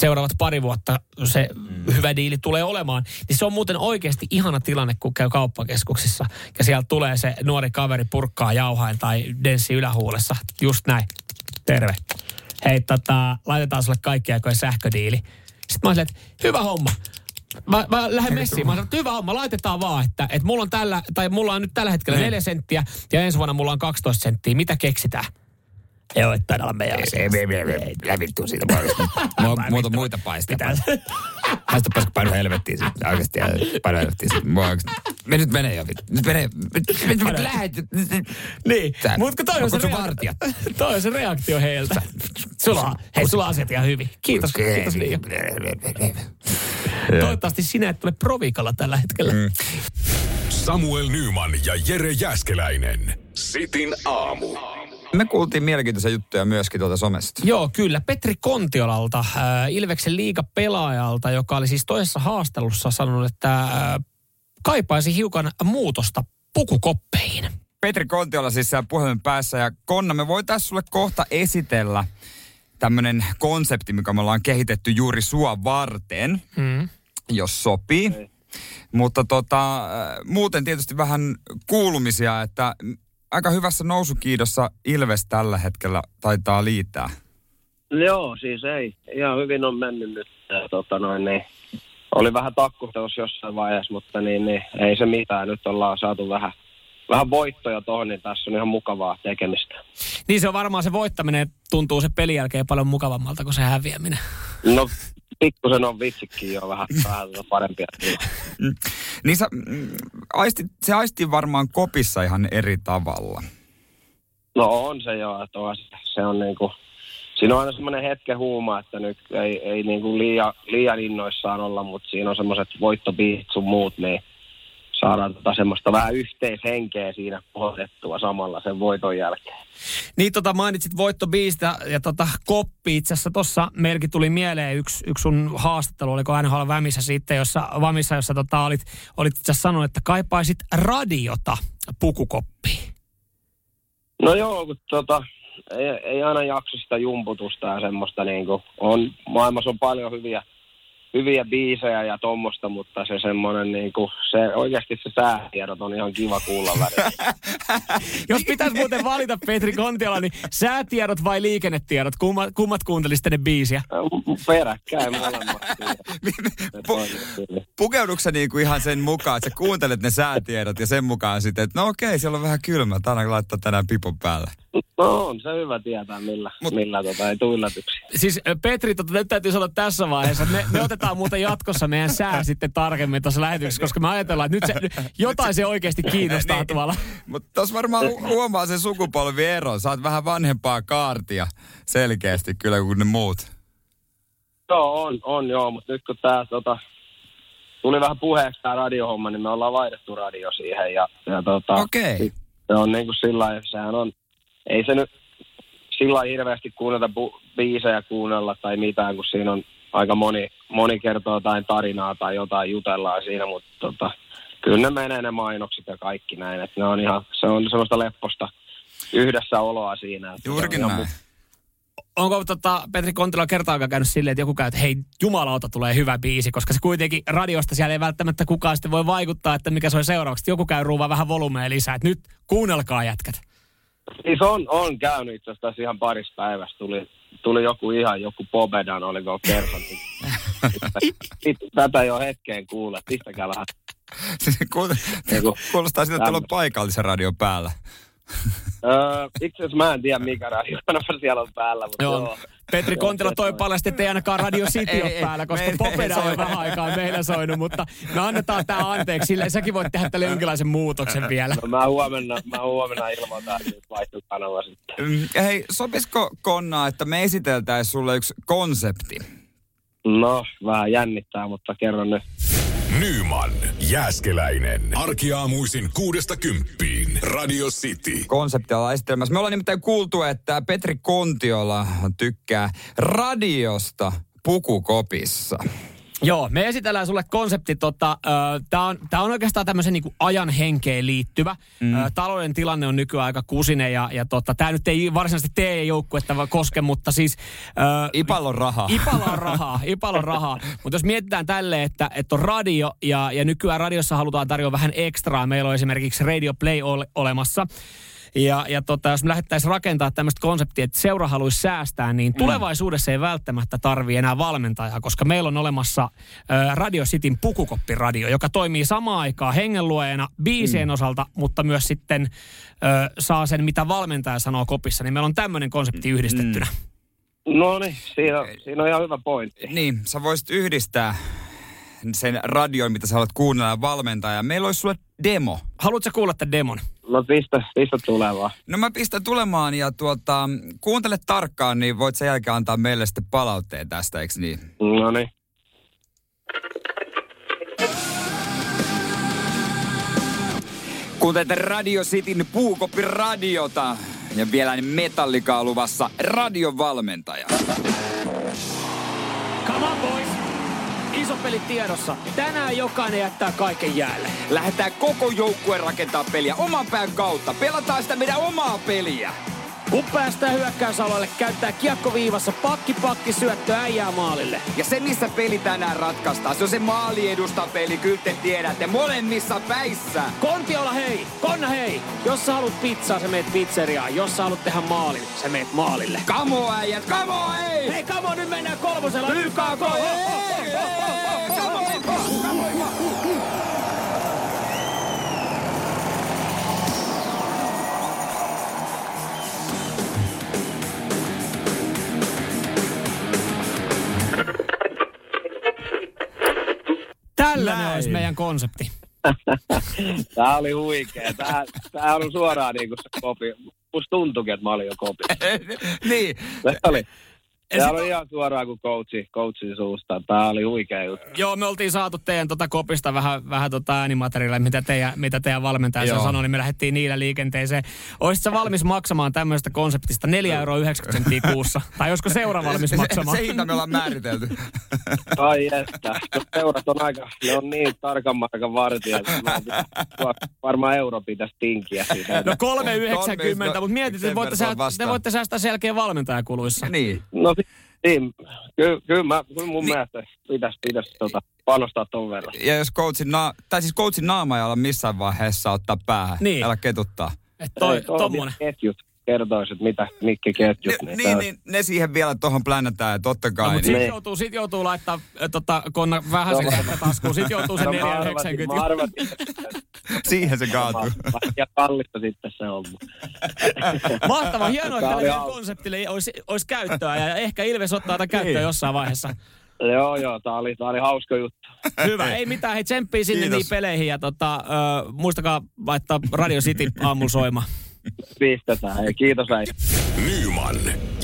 seuraavat pari vuotta se mm. hyvä diili tulee olemaan. Niin se on muuten oikeasti ihana tilanne, kun käy kauppakeskuksissa ja sieltä tulee se nuori kaveri purkkaa jauhain tai denssi ylähuulessa. Just näin. Terve. Hei, tota, laitetaan sulle kaikki aikojen sähködiili. Sitten mä olin, että hyvä homma. Mä, mä lähden messiin. Mä sanoin, että hyvä homma, laitetaan vaan, että, että mulla on tällä, tai mulla on nyt tällä hetkellä neljä senttiä ja ensi vuonna mulla on 12 senttiä. Mitä keksitään? Ei ole todella meidän asia. Lävittuu siitä Mua, muuta muita paistaa. Haista paska paino helvettiin sitten. Oikeasti paino helvettiin sitten. Mua oikeasti. Me nyt menee jo. vittu. Nyt menee. Nyt, nyt, nyt lähet. Niin, mutta toi on se, reaktio, toi on se reaktio heiltä. Sulla on, hei, sulla on asiat ihan hyvin. Kiitos, kiitos Liia. Toivottavasti sinä et ole provikalla tällä hetkellä. Mm. Samuel Nyman ja Jere Jäskeläinen. Sitin aamu. Me kuultiin mielenkiintoisia juttuja myöskin tuolta somesta. Joo, kyllä. Petri Kontiolalta, äh, Ilveksen liigapelaajalta, joka oli siis toisessa haastelussa sanonut, että äh, kaipaisi hiukan muutosta pukukoppeihin. Petri Kontiola siis siellä puhelimen päässä ja Konna, me voitaisiin sulle kohta esitellä tämmöinen konsepti, mikä me ollaan kehitetty juuri sua varten, Mm. jos sopii. Mutta tota, äh, muuten tietysti vähän kuulumisia, että aika hyvässä nousukiidossa Ilves tällä hetkellä taitaa liittää. Joo, siis ei. Ihan hyvin on mennyt nyt. Ja, tota noin, niin, oli vähän takkuhteus jossain vaiheessa, mutta niin, niin, ei se mitään. Nyt ollaan saatu vähän, vähän voittoja tuohon, niin tässä on ihan mukavaa tekemistä. Niin se on varmaan se voittaminen tuntuu se pelin jälkeen paljon mukavammalta kuin se häviäminen. No, pikkusen on vitsikin jo vähän, vähän tota parempia. Mm. Niin sä, mm, aisti, se aisti varmaan kopissa ihan eri tavalla. No on se jo, että on, se- on niinku, siinä on aina semmoinen hetken huuma, että nyt ei, ei niinku liian, liian innoissaan olla, mutta siinä on semmoiset voittobiisit sun muut, niin saadaan tota semmoista vähän yhteishenkeä siinä kohdettua samalla sen voiton jälkeen. Niin tota mainitsit voittobiistä ja tota koppi itse asiassa tuossa meilläkin tuli mieleen yksi, yksi sun haastattelu, oliko NHL Vämissä sitten, jossa, Vamissa, jossa tota olit, olit itse sanonut, että kaipaisit radiota pukukoppiin. No joo, kun tota, ei, ei aina jaksa sitä jumputusta ja semmoista niinku, on, maailmassa on paljon hyviä, hyviä biisejä ja tommosta, mutta se semmoinen niinku, se oikeasti se säätiedot on ihan kiva kuulla välillä. Jos pitäisi muuten valita Petri Kontiola, niin säätiedot vai liikennetiedot, kummat, kummat kuuntelisit ne biisiä? Peräkkäin molemmat. Pukeudutko niin kuin ihan sen mukaan, että sä kuuntelet ne säätiedot ja sen mukaan sitten, että no okei, siellä on vähän kylmä, tänään laittaa tänään pipon päälle. No on se hyvä tietää, millä, Mut, millä tota, ei tule yllätyksiä. Siis Petri, tota, nyt täytyy sanoa tässä vaiheessa, me, me otetaan muuten jatkossa meidän sää sitten tarkemmin tuossa lähetyksessä, koska me ajatellaan, että nyt se, jotain se oikeasti kiinnostaa Niin. tuolla. Mutta tuossa varmaan hu- huomaa sen sukupolviero. Sä oot vähän vanhempaa kaartia selkeästi kyllä kuin ne muut. Joo, on, on joo, mutta nyt kun tää tota, tuli vähän puheeksi tämä radiohomma, niin me ollaan vaihdettu radio siihen ja, ja tota, Okei. se on niin kuin sillä lailla, sehän on, ei se nyt sillä lailla hirveästi kuunnella bu- biisejä kuunnella tai mitään, kun siinä on aika moni, moni kertoo jotain tarinaa tai jotain jutellaan siinä, mutta tota, kyllä ne menee ne mainokset ja kaikki näin, että ne on ihan, se on semmoista lepposta yhdessä oloa siinä. Että Juurikin näin. Onko tota, Petri Kontila kertaakaan käynyt silleen, että joku käy, että hei, jumalauta tulee hyvä biisi, koska se kuitenkin radiosta siellä ei välttämättä kukaan sitten voi vaikuttaa, että mikä se on seuraavaksi. Joku käy ruuvaa vähän volumea lisää, että nyt kuunnelkaa jätkät. Siis on, on käynyt itse asiassa ihan parissa päivässä. Tuli, tuli joku ihan joku Pobedan, oliko. Sitten tätä jo hetkeen kuule, pistäkää vähän. Kuul- Kuulostaa siltä, että teillä on paikallisen radio päällä. Öö, itse asiassa mä en tiedä mikä radiokanava siellä on päällä, mutta joo. Joo. Petri Kontila toi paljasti, että ei ainakaan Radio City ole päällä, koska Popeda on vähän aikaa meillä soinut, mutta me annetaan tämä anteeksi. Sille, säkin voit tehdä tälle jonkinlaisen muutoksen vielä. No mä huomenna, mä huomenna ilmoitan, että vaihtuu kanava sitten. Mm, Hei, sopisiko Konna, että me esiteltäisiin sulle yksi konsepti? No, vähän jännittää, mutta kerron nyt. Nyman, Jääskeläinen. Arkiaamuisin kuudesta kymppiin. Radio City. Konseptia ollaan esittelemässä. Me ollaan nimittäin kuultu, että Petri Kontiola tykkää radiosta pukukopissa. Joo, me esitellään sulle konsepti. Tota, Tämä on, tää on oikeastaan tämmöisen niinku ajan henkeen liittyvä. Mm. Ö, talouden tilanne on nykyään aika kusinen ja, ja tota, tämä nyt ei varsinaisesti tee joukkuetta koske, mutta siis... Ö, Ipalla on rahaa. Ipalla on rahaa, Ipalla on rahaa. Mutta jos mietitään tälle, että, että on radio ja, ja nykyään radiossa halutaan tarjoa vähän ekstraa. Meillä on esimerkiksi Radio Play ole, olemassa. Ja, ja tota, jos me lähdettäisiin rakentaa tämmöistä konseptia, että seura haluaisi säästää, niin tulevaisuudessa ei välttämättä tarvii enää valmentajaa, koska meillä on olemassa ö, Radio Cityn pukukoppiradio, joka toimii samaan aikaan hengenluojana biisien osalta, mutta myös sitten ö, saa sen, mitä valmentaja sanoo kopissa. Niin meillä on tämmöinen konsepti yhdistettynä. No niin, siinä, siinä on ihan hyvä pointti. Niin, sä voisit yhdistää sen radion, mitä sä haluat kuunnella ja valmentaa. Ja meillä olisi sulle demo. Haluatko kuulla tämän demon? No pistä, pistä tulevaa. No mä pistän tulemaan ja tuota, kuuntele tarkkaan, niin voit sen jälkeen antaa meille sitten palautteen tästä, eikö niin? No niin. Kuuntelette Radio Cityn puukoppiradiota ja vielä metallikaa luvassa radiovalmentaja. Come on boys! Iso peli tiedossa. Tänään jokainen jättää kaiken jäälle. Lähdetään koko joukkue rakentaa peliä oman pään kautta. Pelataan sitä meidän omaa peliä. Kun päästään hyökkäysaloille, käyttää kiekko viivassa, pakki pakki syöttö äijää maalille. Ja se, missä peli tänään ratkaistaan, se on se maali edustaa peli, kyllä te tiedätte, molemmissa päissä. Kontiola hei! Konna hei! Jos sä haluat pizzaa, sä meet pizzeriaan. Jos sä haluat tehdä maalin, sä meet maalille. Kamo äijät, kamo ei! Hei, on, nyt mennään kolmosella. YKK! Tällainen Näin. olisi meidän konsepti. Tää oli huikea. Tää, tää on suoraan niinku se kopi. Musta tuntuikin, että mä olin jo kopi. niin. Se oli. Ja Tää sit oli on- ihan suoraan kuin coachi, coachin suusta. Tää oli huikea juttu. Joo, me oltiin saatu teidän tota kopista vähän, vähän tota äänimateriaalia, mitä teidän, mitä teidän valmentaja Joo. sanoi, niin me lähdettiin niillä liikenteeseen. Olisitko valmis maksamaan tämmöisestä konseptista 4,90 euroa kuussa? Tai olisiko seura valmis Se, maksamaan? se hinta me ollaan määritelty. Ai että. No, Seurat on aika, ne on niin tarkan markan vartija, varmaan euro pitäisi tinkiä siitä. No 3,90, Kolme- mutta mietit, että voitte säästää, te voitte säästää sen jälkeen valmentajakuluissa. niin. No niin, kyllä, kyllä, mä, kyllä mun niin. mielestä pitäisi, pitäisi tota, panostaa ton verran. Ja jos coachin, na- tai siis coachin naama ei olla missään vaiheessa ottaa päähän. Niin. Älä ketuttaa. Et toi, Ei, toi tommonen. Ketjut kertoisi, että mitä, mitkä ketjut. Ne, niin niin, niin, ne siihen vielä tuohon plänätään, ja totta No, kai. mutta niin. sit joutuu, sit joutuu laittaa äh, tota, konna vähän sen No, taskuun. Sit joutuu sen No, mä arvasin, 4,90. mä arvasin, Siihen se kaatuu. ja kallista sitten se on. Mahtavaa, hienoa, että tälle konseptille olisi, olisi käyttöä ja ehkä Ilves ottaa tätä käyttöön jossain vaiheessa. Joo, joo, tää oli, tää oli hauska juttu. Hyvä, ei mitään, hei tsemppii sinne Kiitos. niin peleihin ja tota, ö, muistakaa laittaa Radio City aamulla soimaan. Pistetään. Ja kiitos äijä. Nyman,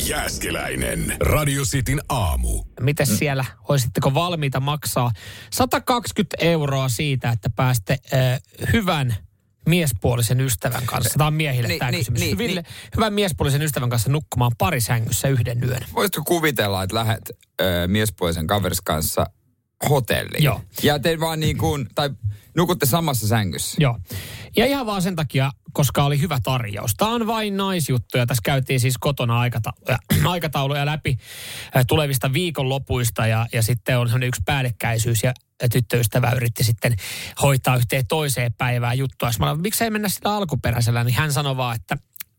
Jääskeläinen. Radio Cityn aamu. Miten siellä, olisitteko valmiita maksaa 120 euroa siitä, että pääste ö, hyvän miespuolisen ystävän kanssa, tämä on miehille Niin, tämä niin, kysymys, niin, Ville, hyvän miespuolisen ystävän kanssa nukkumaan parisängyssä yhden yön. Voisitko kuvitella, että lähdet ö, miespuolisen kaveris kanssa hotelliin? Joo. Ja te vaan niin kuin, tai nukutte samassa sängyssä. Joo. Ja ihan vaan sen takia, koska oli hyvä tarjous. Tämä on vain naisjuttuja. Tässä käytiin siis kotona aikatauluja, aikatauluja läpi äh, tulevista viikonlopuista ja, ja sitten on sellainen yksi päällekkäisyys ja tyttöystävä yritti sitten hoitaa yhteen toiseen päivään juttua. Mä sanoin, miksei mennä sillä alkuperäisellä, niin hän sanoi vaan, että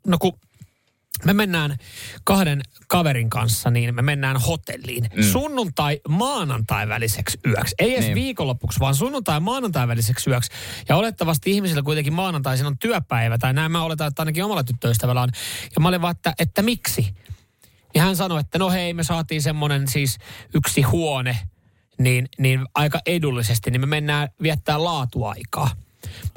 no kun me mennään kahden kaverin kanssa, niin me mennään hotelliin mm. sunnuntai maanantai väliseksi yöksi. Ei edes Niin. viikonloppuksi, vaan sunnuntai maanantai väliseksi yöksi. Ja olettavasti ihmisillä kuitenkin maanantaisin on työpäivä, tai näin mä oletan, että ainakin omalla tyttöystävällä on. Ja mä olin vaan, että, että miksi? Ja hän sanoi, että no hei, me saatiin semmoinen siis yksi huone, niin, niin aika edullisesti, niin me mennään viettää laatuaikaa.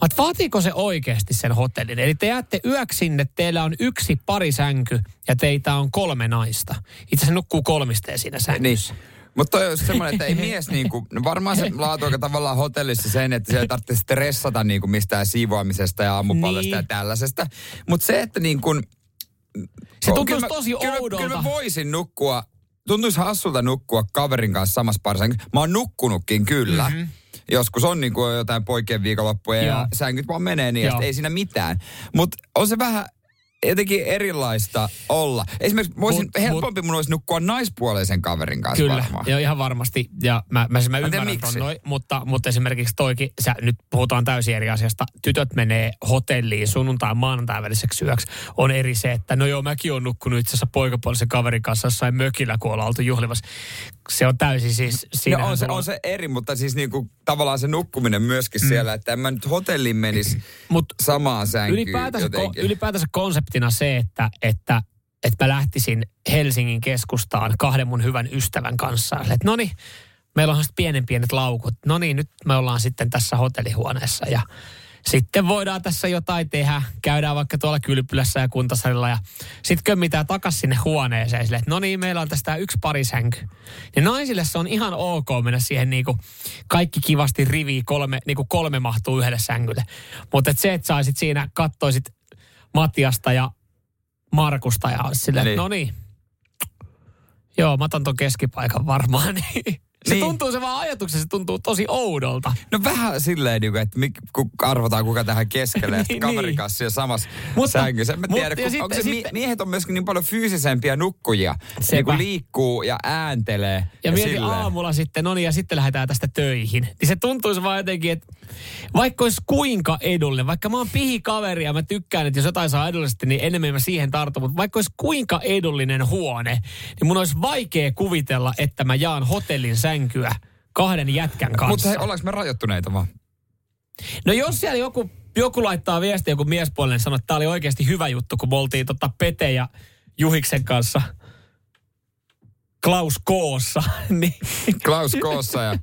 Mä vaatiiko se oikeasti sen hotellin? Eli te jäätte yöksi sinne, teillä on yksi parisänky ja teitä on kolme naista. Itse asiassa nukkuu kolmisteen siinä Niin. sängyssä. Mutta toi on semmoinen, että ei mies niinku, no varmaan se laatu aika tavallaan hotellissa sen, että se ei tarvitse stressata niinku mistään siivoamisesta ja aamupalasta Niin. ja tällaisesta. Mutta se, että niinku... Se tuntuisi kyllä mä- tosi kyllä, oudolta. Kyllä mä voisin nukkua, tuntuisi hassulta nukkua kaverin kanssa samassa parissa. Mä oon nukkunutkin kyllä. Mm-hmm. Joskus on niinku jotain poikien viikonloppuja ja Joo. sängyt vaan menee niin, ja sit ei siinä mitään. Mutta on se vähän jotenkin erilaista olla. Esimerkiksi mä voisin, Mut- helpompi mun olisi nukkua naispuolisen kaverin kanssa Kyllä, varmaan. joo, ihan varmasti. Ja mä, mä, mä tiedä, ymmärrän miksi. ton noin, mutta, mutta esimerkiksi toikin, sä, nyt puhutaan täysin eri asiasta. Tytöt menee hotelliin sunnuntai ja maanantai väliseksi yöksi. On eri se, että no joo, mäkin on nukkunut itse asiassa poikapuolisen kaverin kanssa jossain mökillä, kun ollaan oltu juhlimassa. Se on täysin siis siinä. No on se, on se eri, mutta siis niinku, tavallaan se nukkuminen myöskin mm. siellä, että en mä nyt hotelliin menisi Mut samaan sänkyyn ylipäätänsä, ko, ylipäätänsä konseptina se, että, että, että mä lähtisin Helsingin keskustaan kahden mun hyvän ystävän kanssa. Että no niin, meillä on sitten pienen pienet laukut. No niin, nyt me ollaan sitten tässä hotellihuoneessa ja sitten voidaan tässä jotain tehdä. Käydään vaikka tuolla kylpylässä ja kuntosalilla ja sitten kömmitään takas sinne huoneeseen sille, että no niin, meillä on tästä yksi parisänky. Ja naisille se on ihan ok mennä siihen niinku kaikki kivasti riviin, kolme, niinku kolme mahtuu yhdelle sängylle. Mutta et se, että saisit siinä, kattoisit Matiasta ja Markusta ja olisi silleen, Niin. no niin. Joo, mä otan ton keskipaikan varmaan. Niin. Se Niin. tuntuu, se vaan ajatuksessa se tuntuu tosi oudolta. No vähän silleen, niinku, että mik, kun arvotaan kuka tähän keskelle, ja Niin, kaverin niin. kanssa siellä samassa Mutta- sängyssä. En mä tiedä, ja kun, onko se, sitten- mi- sitten- miehet on myöskin niin paljon fyysisempiä nukkujia. Sepä. Niin liikkuu ja ääntelee. Ja mieti silleen. aamulla sitten, no niin, ja sitten lähdetään tästä töihin. Niin se tuntuisi vaan jotenkin, että vaikka olisi kuinka edullinen, vaikka mä oon pihikaveri ja mä tykkään, että jos jotain saa edullisesti, niin enemmän mä siihen tartun. Mutta vaikka olisi kuinka edullinen huone, niin mun olisi vaikea kuvitella, että mä jaan hotellin sänkyä kahden jätkän kanssa. Mutta hei, ollaanko me rajoittuneita vaan? No jos siellä joku, joku laittaa viestiä, joku miespuolinen sanoo, että tämä oli oikeasti hyvä juttu, kun me oltiin tota Pete ja Juhiksen kanssa Klaus Koossa, niin Klaus Koossa ja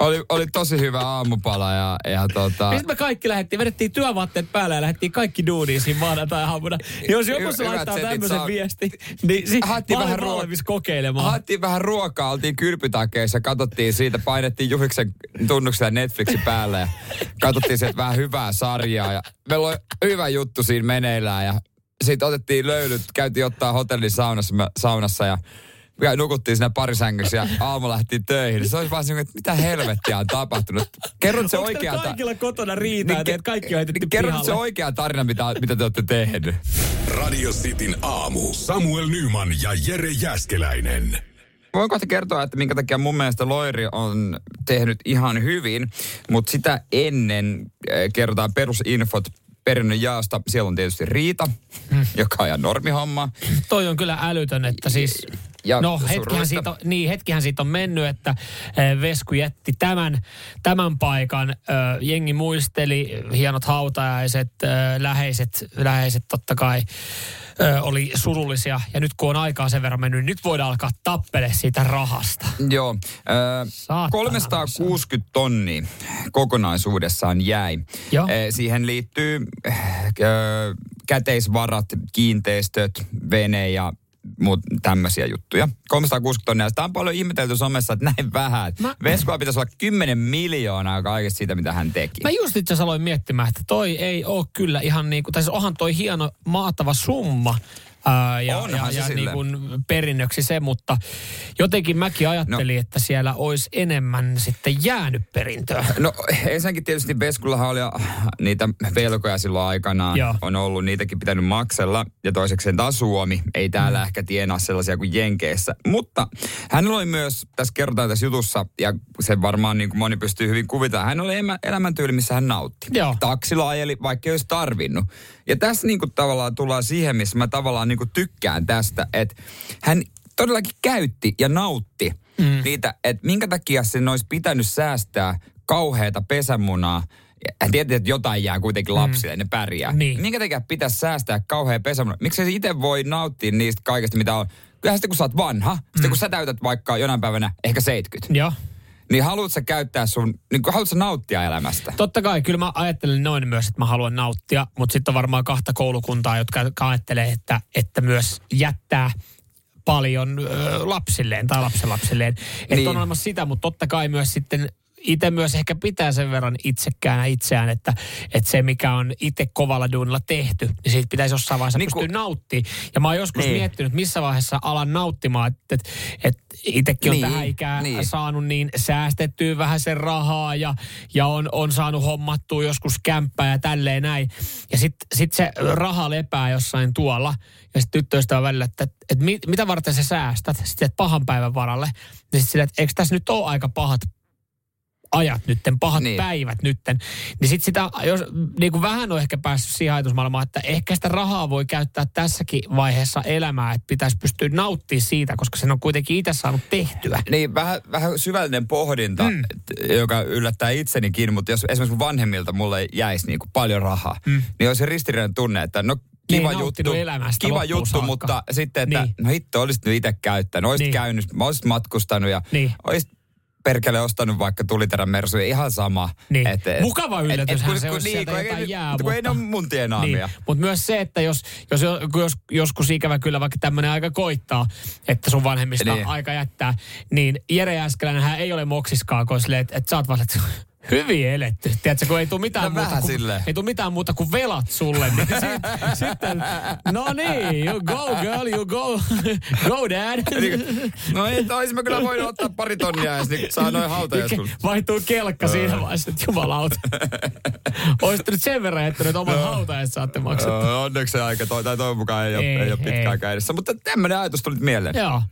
oli, oli tosi hyvä aamupala ja, ja tota... sitten me kaikki lähdettiin, vedettiin työvaatteet päälle ja lähdettiin kaikki duuniin siinä maanantai aamuna. Jos joku se laittaa tämmöisen saa- viesti, niin si- Haettiin mä olen vähän ruo- valmis kokeilemaan. Haettiin vähän ruokaa, oltiin kylpytakeissa, katsottiin siitä, painettiin Juhiksen tunnuksella Netflixin päälle ja katsottiin sieltä vähän hyvää sarjaa. Ja meillä oli hyvä juttu siinä meneillään ja sitten otettiin löylyt, käytiin ottaa hotellin saunassa, saunassa ja ja nukuttiin siinä parisängyssä ja aamulla lähtiin töihin. Se olisi vaan semmoinen, että mitä helvettiä on tapahtunut. Kerrot se oikea... teillä kaikilla kotona riitaa, niin, että kaikki on heitetty Kerrot se oikea tarina, mitä, mitä te olette tehnyt. Radio Cityn aamu. Samuel Nyman ja Jere Jäskeläinen. Voin kohta kertoa, että minkä takia mun mielestä Loiri on tehnyt ihan hyvin, mutta sitä ennen äh, kerrotaan perusinfot perinnön jaosta. Siellä on tietysti Riita, joka on ihan normihomma. Toi on kyllä älytön, että siis... Ja no hetkihän surullista. siitä, on, niin, hetkihän siitä on mennyt, että eh, Vesku jätti tämän, tämän paikan. Ö, jengi muisteli, hienot hautajaiset, ö, läheiset, läheiset totta kai ö, oli surullisia. Ja nyt kun on aikaa sen verran mennyt, niin nyt voidaan alkaa tappele siitä rahasta. Joo. Äh, Saatana 360 tonnia kokonaisuudessaan jäi. Joo. Äh, siihen liittyy äh, käteisvarat, kiinteistöt, vene ja muut tämmöisiä juttuja. 360 tonnia. Sitä on paljon ihmetelty somessa, että näin vähän. Mä-. Veskulla pitäisi olla 10 miljoonaa kaikesta siitä, mitä hän teki. Mä just itse asiassa aloin miettimään, että toi ei ole kyllä ihan niin kuin, tai siis onhan toi hieno maatava summa. Ää, ja, Onhan ja, se ja niin kuin perinnöksi se, mutta jotenkin mäkin ajattelin, no. että siellä olisi enemmän sitten jäänyt perintöä. No ensinnäkin tietysti Veskullahan oli niitä velkoja silloin aikanaan. Joo. On ollut niitäkin pitänyt maksella. Ja toisekseen taas Suomi ei täällä mm. ehkä tienaa sellaisia kuin Jenkeissä. Mutta hänellä oli myös, tässä kerrotaan tässä jutussa, ja se varmaan niin kuin moni pystyy hyvin kuvitella, hän oli elämäntyyli, missä hän nautti. Joo. Taksilla ajeli, vaikka ei olisi tarvinnut. Ja tässä niin kuin tavallaan tullaan siihen, missä mä tavallaan niinku tykkään tästä, että hän todellakin käytti ja nautti mm. niitä, että minkä takia sen olisi pitänyt säästää kauheita pesämunaa. Hän tietää, että jotain jää kuitenkin lapsille, mm. ne pärjää. Niin. Minkä takia pitäisi säästää kauhea pesämuna? Miksi se itse voi nauttia niistä kaikesta, mitä on? Kyllähän sitten kun sä oot vanha, mm. sitten kun sä täytät vaikka jonain päivänä ehkä 70, Joo. Niin haluat sä käyttää sun, niin haluat sä nauttia elämästä? Totta kai, kyllä mä ajattelen noin myös, että mä haluan nauttia, mutta sitten on varmaan kahta koulukuntaa, jotka jotka ajattelee, että, että myös jättää paljon ö, lapsilleen tai lapsenlapsilleen. Että Niin. on olemassa sitä, mutta totta kai myös sitten itse myös ehkä pitää sen verran itsekkäänä itseään, että, että se mikä on itse kovalla duunilla tehty, niin siitä pitäisi jossain vaiheessa Niin kun- pystyä nauttimaan. Ja mä oon joskus Niin. miettinyt, missä vaiheessa alan nauttimaan, että, että, että itsekin on Niin, tähän ikään niin. saanut niin säästettyä vähän sen rahaa ja, ja on, on saanut hommattua joskus kämppää ja tälleen näin. Ja sitten sit se raha lepää jossain tuolla ja sitten tyttöystävä välillä, että, että, mit, mitä varten sä säästät sitten pahan päivän varalle. Niin sitten että eikö tässä nyt ole aika pahat ajat nytten, pahat Niin. päivät nytten. Niin sitten sitä, jos niin kuin vähän on ehkä päässyt siihen ajatusmaailmaan, että ehkä sitä rahaa voi käyttää tässäkin vaiheessa elämää, että pitäisi pystyä nauttimaan siitä, koska sen on kuitenkin itse saanut tehtyä. Niin, vähän, vähän syvällinen pohdinta, mm. joka yllättää itsenikin, mutta jos esimerkiksi vanhemmilta mulle jäisi niin kuin paljon rahaa, mm. niin olisi ristiriitainen tunne, että no kiva Niin, juttu, elämästä kiva juttu saakka. mutta sitten, että Niin. no hitto, olisit nyt itse käyttänyt, olisit Niin. käynyt, mä olisit matkustanut ja Niin. olisit perkele ostanut vaikka tuliterän mersuja, ihan sama. Niin. Et- et- Mukava et- et yllätyshän kun- se kun- olisi sieltä ei- jotain jää, mutta kun ei ne ole mun tienaamia. Niin. Mutta myös se, että jos, jos, jos joskus ikävä kyllä vaikka tämmöinen aika koittaa, että sun vanhemmista Niin. niin. aika jättää, niin Jere Jääskeläinen ei ole moksiskaan, kun silleen, että, että sä oot vaan, että hyvin eletty. Tiedätkö, kun ei tule mitään, No muuta kuin, silleen. ei tule mitään muuta kuin velat sulle. Niin sit, sitten, no niin, you go girl, you go, go dad. Niin, no ei, olisin mä kyllä voinut ottaa pari tonnia ja sitten saa noin hautajaiskun. Vaihtuu kelkka siinä vaiheessa, että jumalauta. Olisitte nyt sen verran jättänyt oman no. hautajat saatte maksaa. Joo, Onneksi se aika, toi, tai toivon mukaan ei, ole, Ei, ei ole pitkään ei. käydessä. Mutta tämmöinen ajatus tuli mieleen. Joo.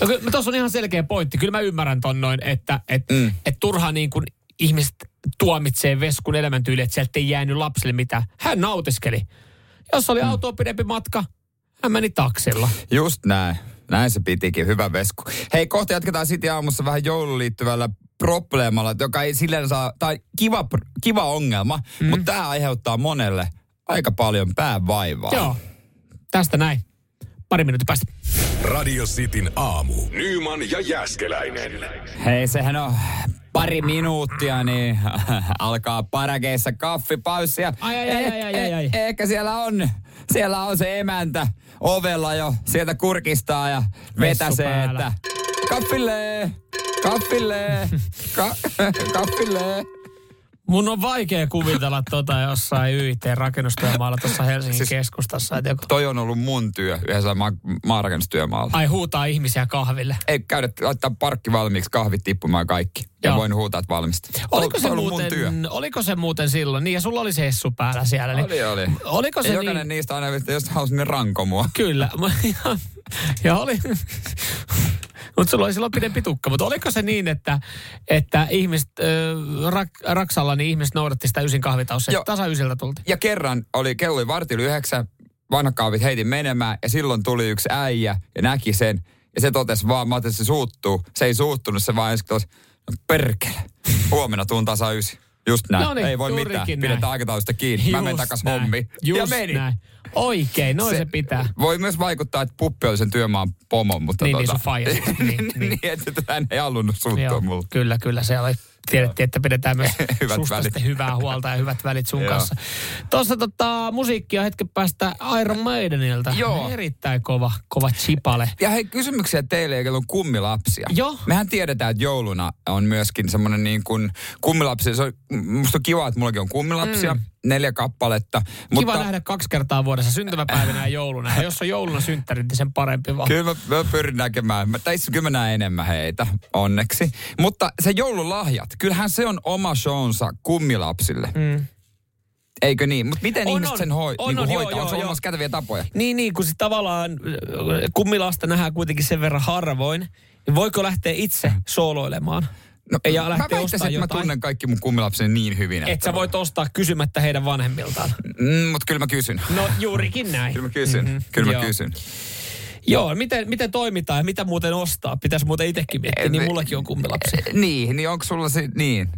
Ja kyllä, tuossa on ihan selkeä pointti. Kyllä mä ymmärrän ton noin, että et, Mm. et turhaan niin kuin ihmiset tuomitsee Veskun elämäntyyli, että sieltä ei jäänyt lapsille mitään. Hän nautiskeli. Jos oli mm. autoa pidempi matka, hän meni taksilla. Just näin. Näin se pitikin. Hyvä vesku. Hei, kohta jatketaan City aamussa vähän jouluun liittyvällä probleemalla, joka ei silleen saa, tai kiva, kiva ongelma, mm. mutta tämä aiheuttaa monelle aika paljon päävaivaa. Joo. Tästä näin. Pari minuutin päästä. Radio Cityn aamu. Nyman ja Jäskeläinen. Hei, sehän on pari minuuttia, niin alkaa parakeissa kaffipaussia. Ai, ai, ai, ai, ai, ai, ai. Eh- ehkä siellä on, siellä on se emäntä ovella jo, sieltä kurkistaa ja vetäsee, päällä. että kaffille, kaffille, ka, kaffille. Mun on vaikea kuvitella tota jossain YIT-rakennustyömaalla tuossa Helsingin Siis- keskustassa. Että joku, Toi on ollut mun työ yhdessä ma- maarakennustyömaalla. ai huutaa ihmisiä kahville. Ei käydä laittaa parkki valmiiksi, kahvit tippumaan ja kaikki. Ja Joo. voin huutaa, että valmista. Oliko se, muuten, mun työ. oliko se muuten silloin? Niin, ja sulla oli se hessu päällä siellä. Niin, Oli, oli. Oliko Ja se jokainen niin? niistä aina, jos halusi, niin ranko mua. Kyllä. ja, oli... Mutta sulla oli silloin pidempi tukka. Mutta oliko se niin, että, että ihmiset, äh, rak, Raksalla niin ihmiset noudatti sitä ysin että tasa ysiltä tultiin? Ja kerran oli, kello oli vartti yli yhdeksän, vanhat kahvit heitin menemään ja silloin tuli yksi äijä ja näki sen. Ja se totesi vaan, mä ajattelin, että se suuttuu. Se ei suuttunut, se vaan ensin totesi, no perkele, huomenna tuun tasa ysi. Just näin. No niin, ei voi mitään. juurikin Pidetään näin. aikataulusta kiinni. Mä menen Just takas näin. hommiin. Just ja meni. näin. Oikein, noin se, se pitää. Voi myös vaikuttaa, että puppi oli sen työmaan pomon, mutta Niin, tota, niin sun faija sitten, niin, niin. niin, että hän ei halunnut suuttua mulle. kyllä, kyllä. Se oli, tiedettiin, että pidetään myös Hyvät susta välit. hyvää huolta ja hyvät välit sun kanssa. Tuossa tota, musiikkia hetken päästä Iron Maidenilta. Joo. Erittäin kova, kova chipale. Ja hei, kysymyksiä teille, joilla on kummilapsia. Joo. Mehän tiedetään, että jouluna on myöskin semmoinen niin kuin kummilapsi. Se on, musta on kiva, että mullakin on kummilapsia, mm. Neljä kappaletta. Kiva nähdä kaksi kertaa vuodessa, syntymäpäivänä ja jouluna. Ja jos on jouluna synttärit, niin sen parempi vaan. Kyllä mä, mä pyrin näkemään. Mä, mä näen enemmän heitä, onneksi. Mutta se joululahjat, kyllähän se on oma shownsa kummilapsille. Mm. Eikö niin? Mutta miten On, ihmiset on. sen hoi, On, niin on, hoitaa? joo, Onko se joo. olemassa käteviä tapoja? Niin, niin, kun sit tavallaan äh, kummilasta nähdään kuitenkin sen verran harvoin. Niin voiko lähteä itse sooloilemaan? No, Ja mä väittäisin, että mä jotain. tunnen kaikki mun kummilapseni niin hyvin. Et sä voit ostaa kysymättä heidän vanhemmiltaan. Mm, mutta kyllä mä kysyn. No juurikin näin. Kyllä mä kysyn. Mm-hmm. Kyllä mä Joo. kysyn. Joo, miten, miten toimitaan ja mitä muuten ostaa? Pitäisi muuten itsekin miettiä, niin mullakin on kummilapsi. Niin, niin onko sulla se, niin.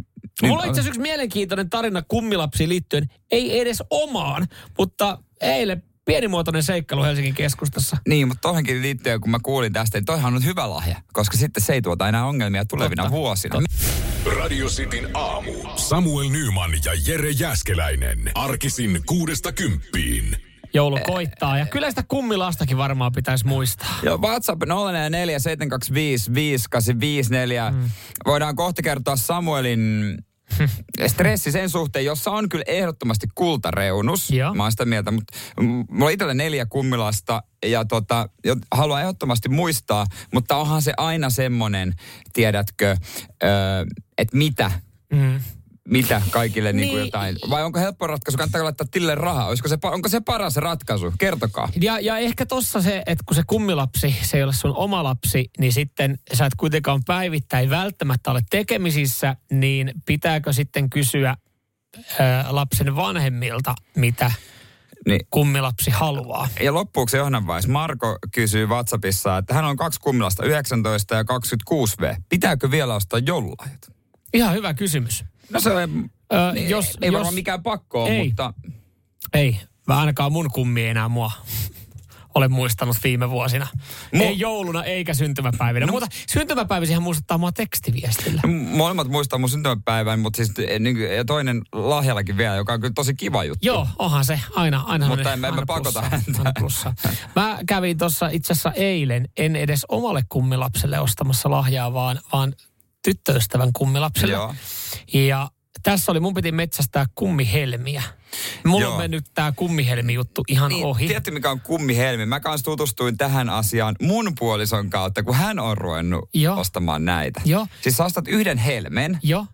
niin Mulla on itse asiassa yksi mielenkiintoinen tarina kummilapsiin liittyen. Ei edes omaan, mutta eilen pienimuotoinen seikkailu Helsingin keskustassa. Niin, mutta toihankin liittyen, kun mä kuulin tästä, niin toihan on hyvä lahja, koska sitten se ei tuota enää ongelmia tulevina Totta. vuosina. Radio Cityn aamu. Samuel Nyman ja Jere Jäskeläinen. Arkisin kuudesta kymppiin. Joulu koittaa ja kyllä sitä kummilastakin varmaan pitäisi muistaa. Joo, WhatsApp 044 725 5854. Mm. Voidaan kohta kertoa Samuelin stressi sen suhteen, jossa on kyllä ehdottomasti kultareunus. Joo. Mä oon sitä mieltä, mutta mulla on itsellä neljä kummilasta ja tota, haluan ehdottomasti muistaa, mutta onhan se aina semmonen, tiedätkö, että mitä, Mm. Mitä kaikille niin. Niin Niin. jotain. Vai onko helppo ratkaisu, kannattaako laittaa tilille rahaa? Olisiko se, onko se paras ratkaisu? Kertokaa. Ja, ja ehkä tossa se, että kun se kummilapsi, se ei ole sun oma lapsi, niin sitten sä et kuitenkaan päivittäin välttämättä ole tekemisissä, niin pitääkö sitten kysyä ää, lapsen vanhemmilta, mitä Niin. kummilapsi haluaa? Ja loppuuksi Johannan vaiheessa Marko kysyy WhatsAppissa, että hän on kaksi kummilasta 19 ja 26V. Pitääkö vielä ostaa jollahjat? Ihan hyvä kysymys. No se Öö, ei, jos, ei jos, varmaan mikään pakko ole, Ei. mutta Ei, mä ainakaan mun kummi ei enää mua olen muistanut viime vuosina. Mu- Ei jouluna eikä syntymäpäivinä. No, mutta syntymäpäiväisihän muistuttaa mua tekstiviestillä. molemmat muistaa mun syntymäpäivän, mutta siis eh, niin, ja toinen lahjallakin vielä, joka on kyllä tosi kiva juttu. Joo, onhan se aina. aina Mutta aina- en mä- en mä aina pakota häntä. aina. Mä kävin tuossa itse asiassa eilen, en edes omalle kummilapselle ostamassa lahjaa, vaan, vaan tyttöystävän kummilapselle. Joo. Ja tässä oli, mun piti metsästää kummihelmiä. Mulla Joo. on mennyt tää kummihelmi-juttu ihan Niin, ohi. Tiedätkö, mikä on kummihelmi? Mä kanssa tutustuin tähän asiaan mun puolison kautta, kun hän on ruvennut Joo. ostamaan näitä. Joo. Siis sä ostat yhden helmen, Joo.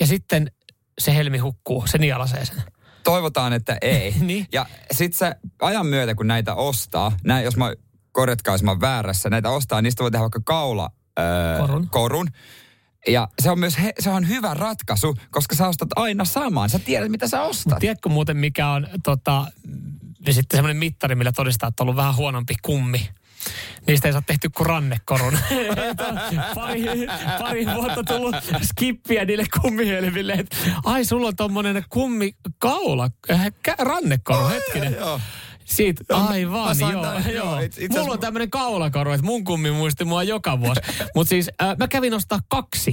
Ja sitten se helmi hukkuu, se nielasee sen. toivotaan, että ei. Niin. Ja sit sä ajan myötä, kun näitä ostaa, näin, jos mä korjatkaa, jos mä oon väärässä, näitä ostaa, niistä voi tehdä vaikka kaula öö, Korun. korun. Ja se on myös he, se on hyvä ratkaisu, koska sä ostat aina saman. Sä tiedät, mitä sä ostat. Tiedätkö muuten, mikä on tota, sitten semmoinen mittari, millä todistaa, että on ollut vähän huonompi kummi. Niistä ei saa tehty kuin rannekorun. pari, pari vuotta tullut skippiä niille kummihelmille. että Ai, sulla on tommonen kummikaula, äh, kä- rannekoru, hetkinen. Joo. Siitä, Joo, mä- aivan, joo. tän- joo, it- itse Mulla on tämmönen kaulakoru, että mun kummi muisti mua joka vuosi. Mutta siis äh, mä kävin ostaa kaksi.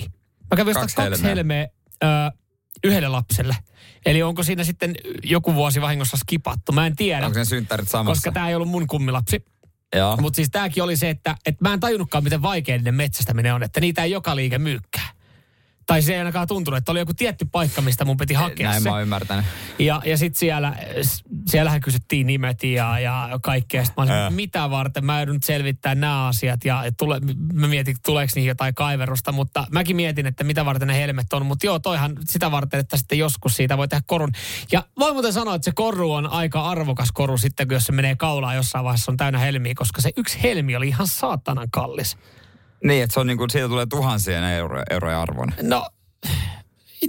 Mä kävin ostaa Kaksi kaksi, kaksi helmeä. helmeä äh, yhdelle lapselle. Eli onko siinä sitten joku vuosi vahingossa skipattu? Mä en tiedä, Onko ne synttärit samassa? koska tämä ei ollut mun kummilapsi. Mutta siis tämäkin oli se, että, että mä en tajunnutkaan, miten vaikea niiden metsästäminen on, että niitä ei joka liike myykkää. Tai se ei ainakaan tuntunut, että oli joku tietty paikka, mistä mun piti hakea Näin se. mä oon ymmärtänyt. Ja, ja sitten siellä, siellähän kysyttiin nimet ja, ja kaikkea. Sitten mä olin, mitä varten, mä joudun nyt selvittää nämä asiat. Ja tule, mä mietin, että tuleeko niihin jotain kaiverusta, mutta mäkin mietin, että mitä varten ne helmet on. Mutta joo, toihan sitä varten, että sitten joskus siitä voi tehdä korun. Ja voi muuten sanoa, että se koru on aika arvokas koru sitten, kun jos se menee kaulaan jossain vaiheessa on täynnä helmiä, koska se yksi helmi oli ihan saatanan kallis. Niin, että se on niinku, siitä tulee tuhansien euro, euroja arvon. No,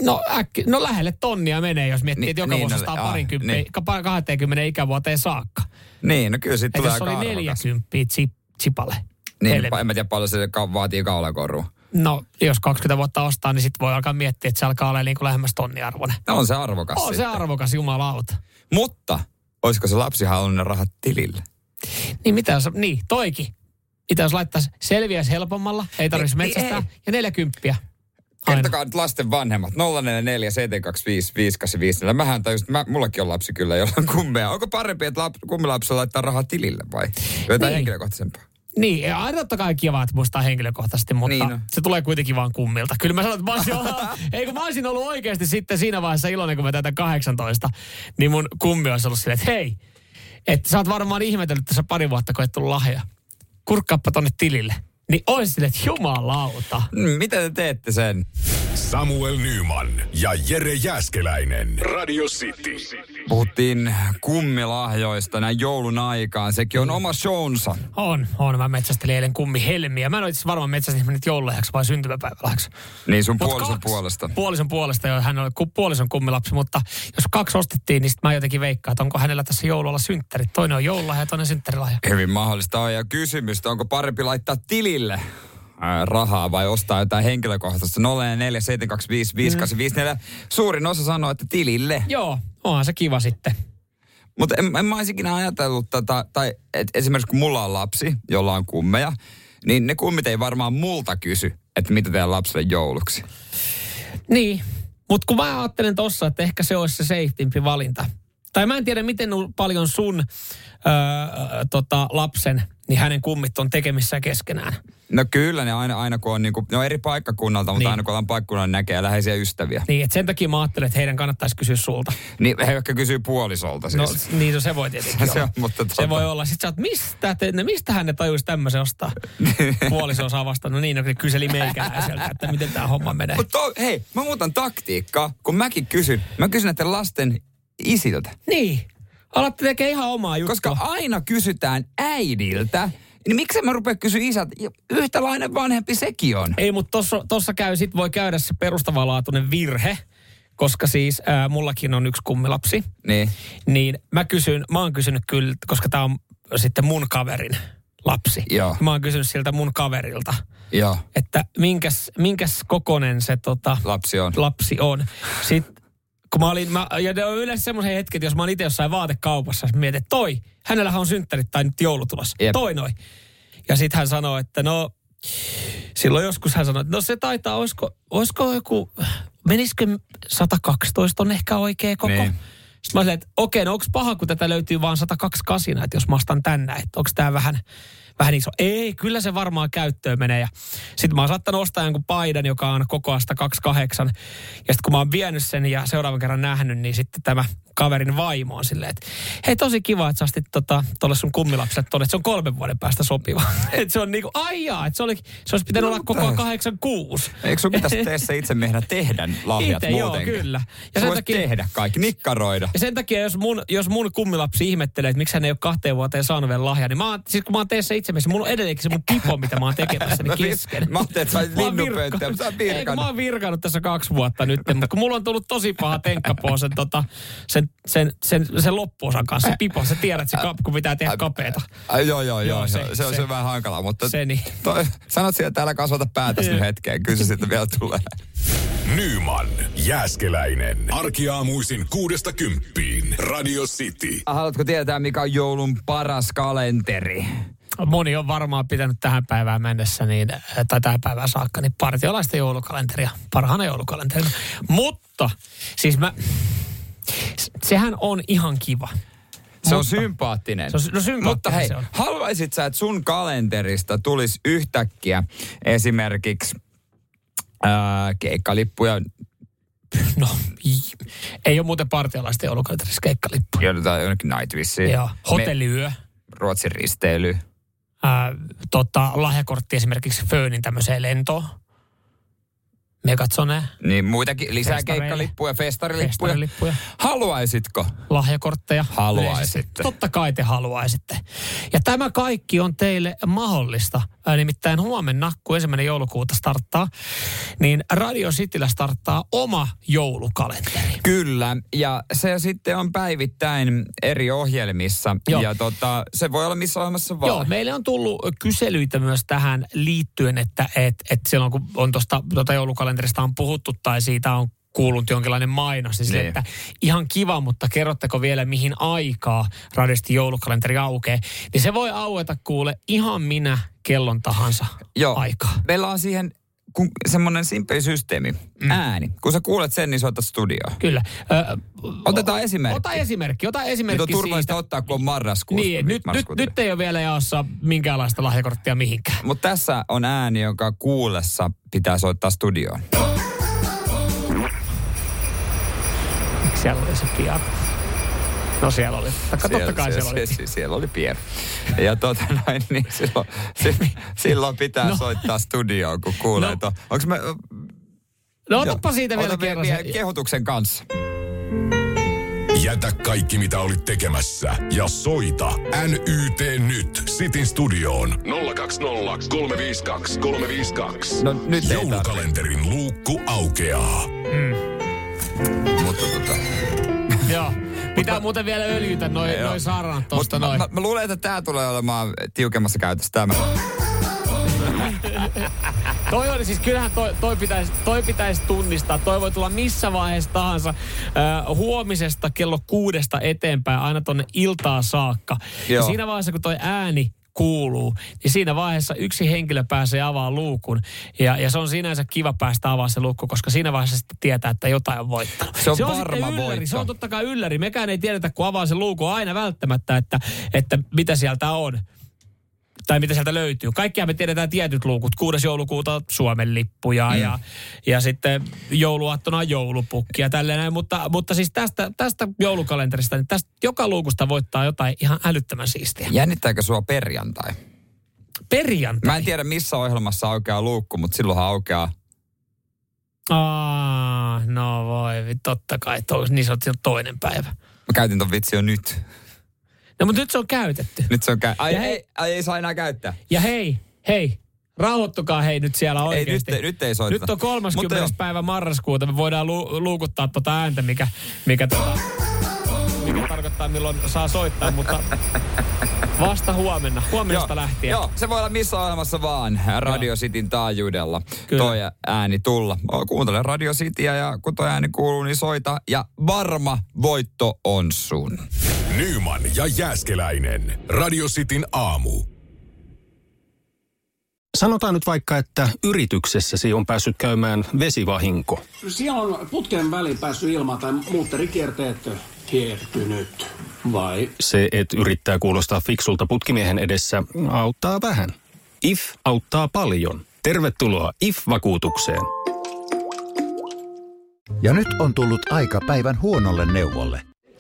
no, äkki, no lähelle tonnia menee, jos miettii, Niin, että joka niin, vuosi no, ostaa aa, parinkymppiä, niin. niin. 20 ikävuoteen saakka. Niin, no kyllä siitä tulee aika oli arvokas. 40 chip, chipalle. Niin, helmi. en mä tiedä paljon se vaatii kaulakorua. No, jos 20 vuotta ostaa, niin sitten voi alkaa miettiä, että se alkaa olla niin kuin lähemmäs tonniarvoinen. No on se arvokas On se sitten. arvokas jumalauta. Mutta, olisiko se lapsi halunnut rahat tilille? Niin mitä jos, niin toikin. Mitä jos laittaisi selviäisi helpommalla, ei tarvitsisi Niin, metsästää, ei. ja 40. Aina. Kertokaa nyt lasten vanhemmat. 044 725 585. Mähän että mä, mullakin on lapsi kyllä, jolla on kummeja. Onko parempi, että lap, kummilapsella laittaa rahaa tilille vai? Jotain Niin. henkilökohtaisempaa. Niin, aina totta kai kiva, että muistaa henkilökohtaisesti, mutta Niin on. se tulee kuitenkin vaan kummilta. Kyllä mä sanon, että mä olisin, ollut, ei kun mä olisin ollut oikeasti sitten siinä vaiheessa iloinen, kun mä täytän 18, niin mun kummi olisi ollut silleen, että hei, että sä oot varmaan ihmetellyt tässä pari vuotta, kun et tullut lahja. Kurkkaappa tonne tilille. Niin olisi silleen, että jumalauta. Miten te teette sen? Samuel Nyman ja Jere Jäskeläinen. Radio City. Puhuttiin kummilahjoista näin joulun aikaan. Sekin on oma shownsa. On, on. Mä metsästelin eilen kummi helmiä. Mä en ole itse varmaan metsästin nyt joululahjaksi vai syntymäpäivälahjaksi. Niin sun Mut puolison kaksi. puolesta. Puolison puolesta, jo hän oli ku, puolison kummilapsi, mutta jos kaksi ostettiin, niin sit mä jotenkin veikkaan, että onko hänellä tässä joululla synttärit. Toinen on joululahja ja toinen synttärilahja. Hyvin mahdollista on. Ja kysymys, onko parempi laittaa tilille ää, rahaa vai ostaa jotain henkilökohtaista 0447255854. Suurin osa sanoo, että tilille. Joo, onhan se kiva sitten. Mutta en, en mä olisi ikinä ajatellut tätä, tai et esimerkiksi kun mulla on lapsi, jolla on kummeja, niin ne kummit ei varmaan multa kysy, että mitä teidän lapselle jouluksi. Niin, mutta kun mä ajattelen tossa, että ehkä se olisi se safetympi valinta. Tai mä en tiedä, miten paljon sun öö, tota, lapsen, niin hänen kummit on tekemissä keskenään. No kyllä ne aina, aina kun on niinku, ne on eri paikkakunnalta, mutta Niin. aina kun ollaan paikkakunnalla niin näkee läheisiä ystäviä. Niin, että sen takia mä ajattelen, että heidän kannattaisi kysyä sulta. Niin he ehkä kysyy puolisolta No siis. niin, no se voi tietenkin Se olla. on, mutta Se tota- voi olla. Sitten sä oot, mistä, te, ne, mistähän ne tajuisi tämmöisen ostaa? Puoliso osaa vastata. No niin, no, kyseli meikäläiseltä, että miten tämä homma menee. Mutta hei, mä muutan taktiikkaa, kun mäkin kysyn. Mä kysyn näiden lasten isiltä. Niin. Alatte tekee ihan omaa juttua. Koska aina kysytään äidiltä, niin miksi mä rupea kysyä isältä? Ja Yhtälainen vanhempi sekin on. Ei, mutta tossa, tossa käy, sit voi käydä se perustavanlaatuinen virhe, koska siis ää, mullakin on yksi kummilapsi. Niin. Niin mä kysyn, mä oon kysynyt kyllä, koska tämä on sitten mun kaverin lapsi. Joo. Mä oon kysynyt siltä mun kaverilta, Joo, että minkäs, minkäs kokonen se tota, lapsi on. lapsi on. Sitten kun mä olin, mä, ja ne on yleensä semmoisia hetkiä, että jos mä olin itse jossain vaatekaupassa, mä mietin, että toi, hänellähän on synttärit tai nyt joulu tulossa. Jep. Toi noin. Ja sitten hän sanoi, että no, silloin joskus hän sanoi, että no se taitaa, olisiko, olisiko joku, menisikö 112 on ehkä oikea koko. Niin. Sitten mä olin, että okei, no onko paha, kun tätä löytyy vaan 128, että jos mä ostan tänne, että onko tämä vähän, vähän iso. Ei, kyllä se varmaan käyttöön menee. Ja sitten mä oon saattanut ostaa jonkun paidan, joka on koko 128. Ja sitten kun mä oon vienyt sen ja seuraavan kerran nähnyt, niin sitten tämä kaverin vaimo on silleen, että hei tosi kiva, että sä ostit tota, tolle sun kummilapselle tonne, että se on kolmen vuoden päästä sopiva. että se on niinku, ai jaa, että se, oli, se olisi pitänyt No, olla koko 86. Eikö sun pitäisi teessä itse miehenä tehdä lahjat Itse, joo, muutenkin? kyllä. Ja sen takia- tehdä kaikki, nikkaroida. Ja sen takia, jos mun, jos mun kummilapsi ihmettelee, että miksi hän ei ole kahteen vuoteen saanut vielä lahjaa, niin mä oon, siis kun mä oon teessä itse mielessä, mulla on edelleenkin se mun pipo, mitä mä oon tekemässä, niin kesken. Mä ajattelin, että sä linnunpönttöä, virkka- mutta sä oot virkannut. mä oon virkannut tässä kaksi vuotta nyt, mutta kun mulla on tullut tosi paha tenkkapoo sen, tota, sen, sen, sen, sen loppuosan kanssa, se pipo, sä tiedät, se kap, kun pitää tehdä kapeeta. Ai, joo, joo, joo, Joo, se, se- se, on se- se vähän hankalaa, mutta Se niin. toi, sanot siellä, että älä kasvata päätäsi nyt hetkeen, kyllä se sitten vielä tulee. Nyman, Jääskeläinen. Arkiaamuisin kuudesta kymppiin. Radio City. Haluatko tietää, mikä on joulun paras kalenteri? Moni on varmaan pitänyt tähän päivään mennessä, niin, tai tähän päivään saakka, niin partiolaisten joulukalenteria, parhaana joulukalenterina. Mutta, siis mä, sehän on ihan kiva. Se on Mutta- sympaattinen. Se on no sympaattinen Mutta hei, se on. haluaisit sä, että sun kalenterista tulisi yhtäkkiä esimerkiksi ää, keikkalippuja, No, ei ole muuten partiolaisten joulukalenterissa keikkalippu. jotain jonnekin Nightwishiin, Joo, hotelliyö, Me, Ruotsin risteily, ää, tota, lahjakortti esimerkiksi Föönin tämmöiseen lentoon. Megatsone, niin muitakin lisää keikkalippuja, festarilippuja. festarilippuja, Haluaisitko? lahjakortteja. Haluaisitte. yleisesti. Totta kai te haluaisitte. Ja tämä kaikki on teille mahdollista. Nimittäin huomenna, kun ensimmäinen joulukuuta starttaa, niin Radio Cityllä starttaa oma joulukalenteri. Kyllä, ja se sitten on päivittäin eri ohjelmissa. Joo. Ja tota, se voi olla missä ohjelmassa vaan. Joo, meille on tullut kyselyitä myös tähän liittyen, että et, et silloin kun on tuosta tuota joulukalenterista on puhuttu tai siitä on kuulunut jonkinlainen mainos, niin, sille, Niin. että ihan kiva, mutta kerrotteko vielä mihin aikaa radiosti joulukalenteri aukeaa. Niin se voi aueta kuule ihan minä kellon tahansa Joo. aikaa. Meillä on siihen kun, semmoinen simpeli systeemi, mm. ääni. Kun sä kuulet sen, niin soitat studioon. Kyllä. Ö, Otetaan esimerkki. ota esimerkki, ota Nyt esimerkki on turvallista siitä. ottaa, kun on marraskuussa. Niin, nyt, nyt, nyt ei ole vielä jaossa minkäänlaista lahjakorttia mihinkään. Mutta tässä on ääni, jonka kuullessa pitää soittaa studioon. Miksi siellä oli se pian? No siellä oli. Totta, totta kai siellä, oli. siellä, siellä oli pieni. Ja tota noin, niin silloin, si- silloin pitää no. soittaa studioon, kun kuulee. No. Onko me... No otapa siitä vielä kerran. vielä se- kehotuksen kanssa. Jätä kaikki mitä olit tekemässä ja soita NYT nyt Sitin studioon 020 352 352. No nyt Joulukalenterin luukku aukeaa. Tota... Joo. Pitää muuten vielä öljytä noin noi saranat tosta Mutta noin. mä, mä, mä, luulen, että tämä tulee olemaan tiukemmassa käytössä tämä. Toi oli siis, kyllähän toi, toi, pitäisi, toi pitäisi tunnistaa. Toi voi tulla missä vaiheessa tahansa äh, huomisesta kello kuudesta eteenpäin aina tonne iltaa saakka. Ja Joo. siinä vaiheessa, kun toi ääni kuuluu, niin siinä vaiheessa yksi henkilö pääsee avaa luukun. Ja, ja se on sinänsä kiva päästä avaa se luukku, koska siinä vaiheessa sitten tietää, että jotain on voittanut. Se on sitten varma ylläri. voitto. Se on totta kai ylläri. Mekään ei tiedetä, kun avaa se luukun aina välttämättä, että, että mitä sieltä on tai mitä sieltä löytyy. Kaikkia me tiedetään tietyt luukut. 6. joulukuuta Suomen lippuja mm. ja, ja sitten jouluaattona joulupukki ja tälleen näin. Mutta, mutta siis tästä, tästä joulukalenterista, niin tästä joka luukusta voittaa jotain ihan älyttömän siistiä. Jännittääkö sua perjantai? Perjantai. Mä en tiedä missä ohjelmassa aukeaa luukku, mutta silloinhan aukeaa. Aa, no voi, totta kai. To, niin se on toinen päivä. Mä käytin ton vitsi jo nyt. No mutta nyt se on käytetty. Nyt se on käy... Ai, hei- ei, ai ei saa enää käyttää. Ja hei, hei, rauhoittukaa hei nyt siellä Ei, oikeasti. nyt, nyt ei soiteta. Nyt on 30. Mutta joo. päivä marraskuuta. Me voidaan lu- luukuttaa tuota ääntä, mikä, mikä, tota, mikä tarkoittaa milloin saa soittaa, mutta vasta huomenna. Huomenesta lähtien. Joo, se voi olla missä ohjelmassa vaan Radio Cityn taajuudella Kyllä. toi ääni tulla. Kuuntele Radio Cityä ja kun toi ääni kuuluu, niin soita. Ja varma voitto on sun. Nyman ja Jääskeläinen. Radio Cityn aamu. Sanotaan nyt vaikka, että yrityksessäsi on päässyt käymään vesivahinko. Siellä on putken väliin päässyt ilma tai muutterikierteet hiertynyt. Vai? Se, että yrittää kuulostaa fiksulta putkimiehen edessä, auttaa vähän. IF auttaa paljon. Tervetuloa IF-vakuutukseen. Ja nyt on tullut aika päivän huonolle neuvolle.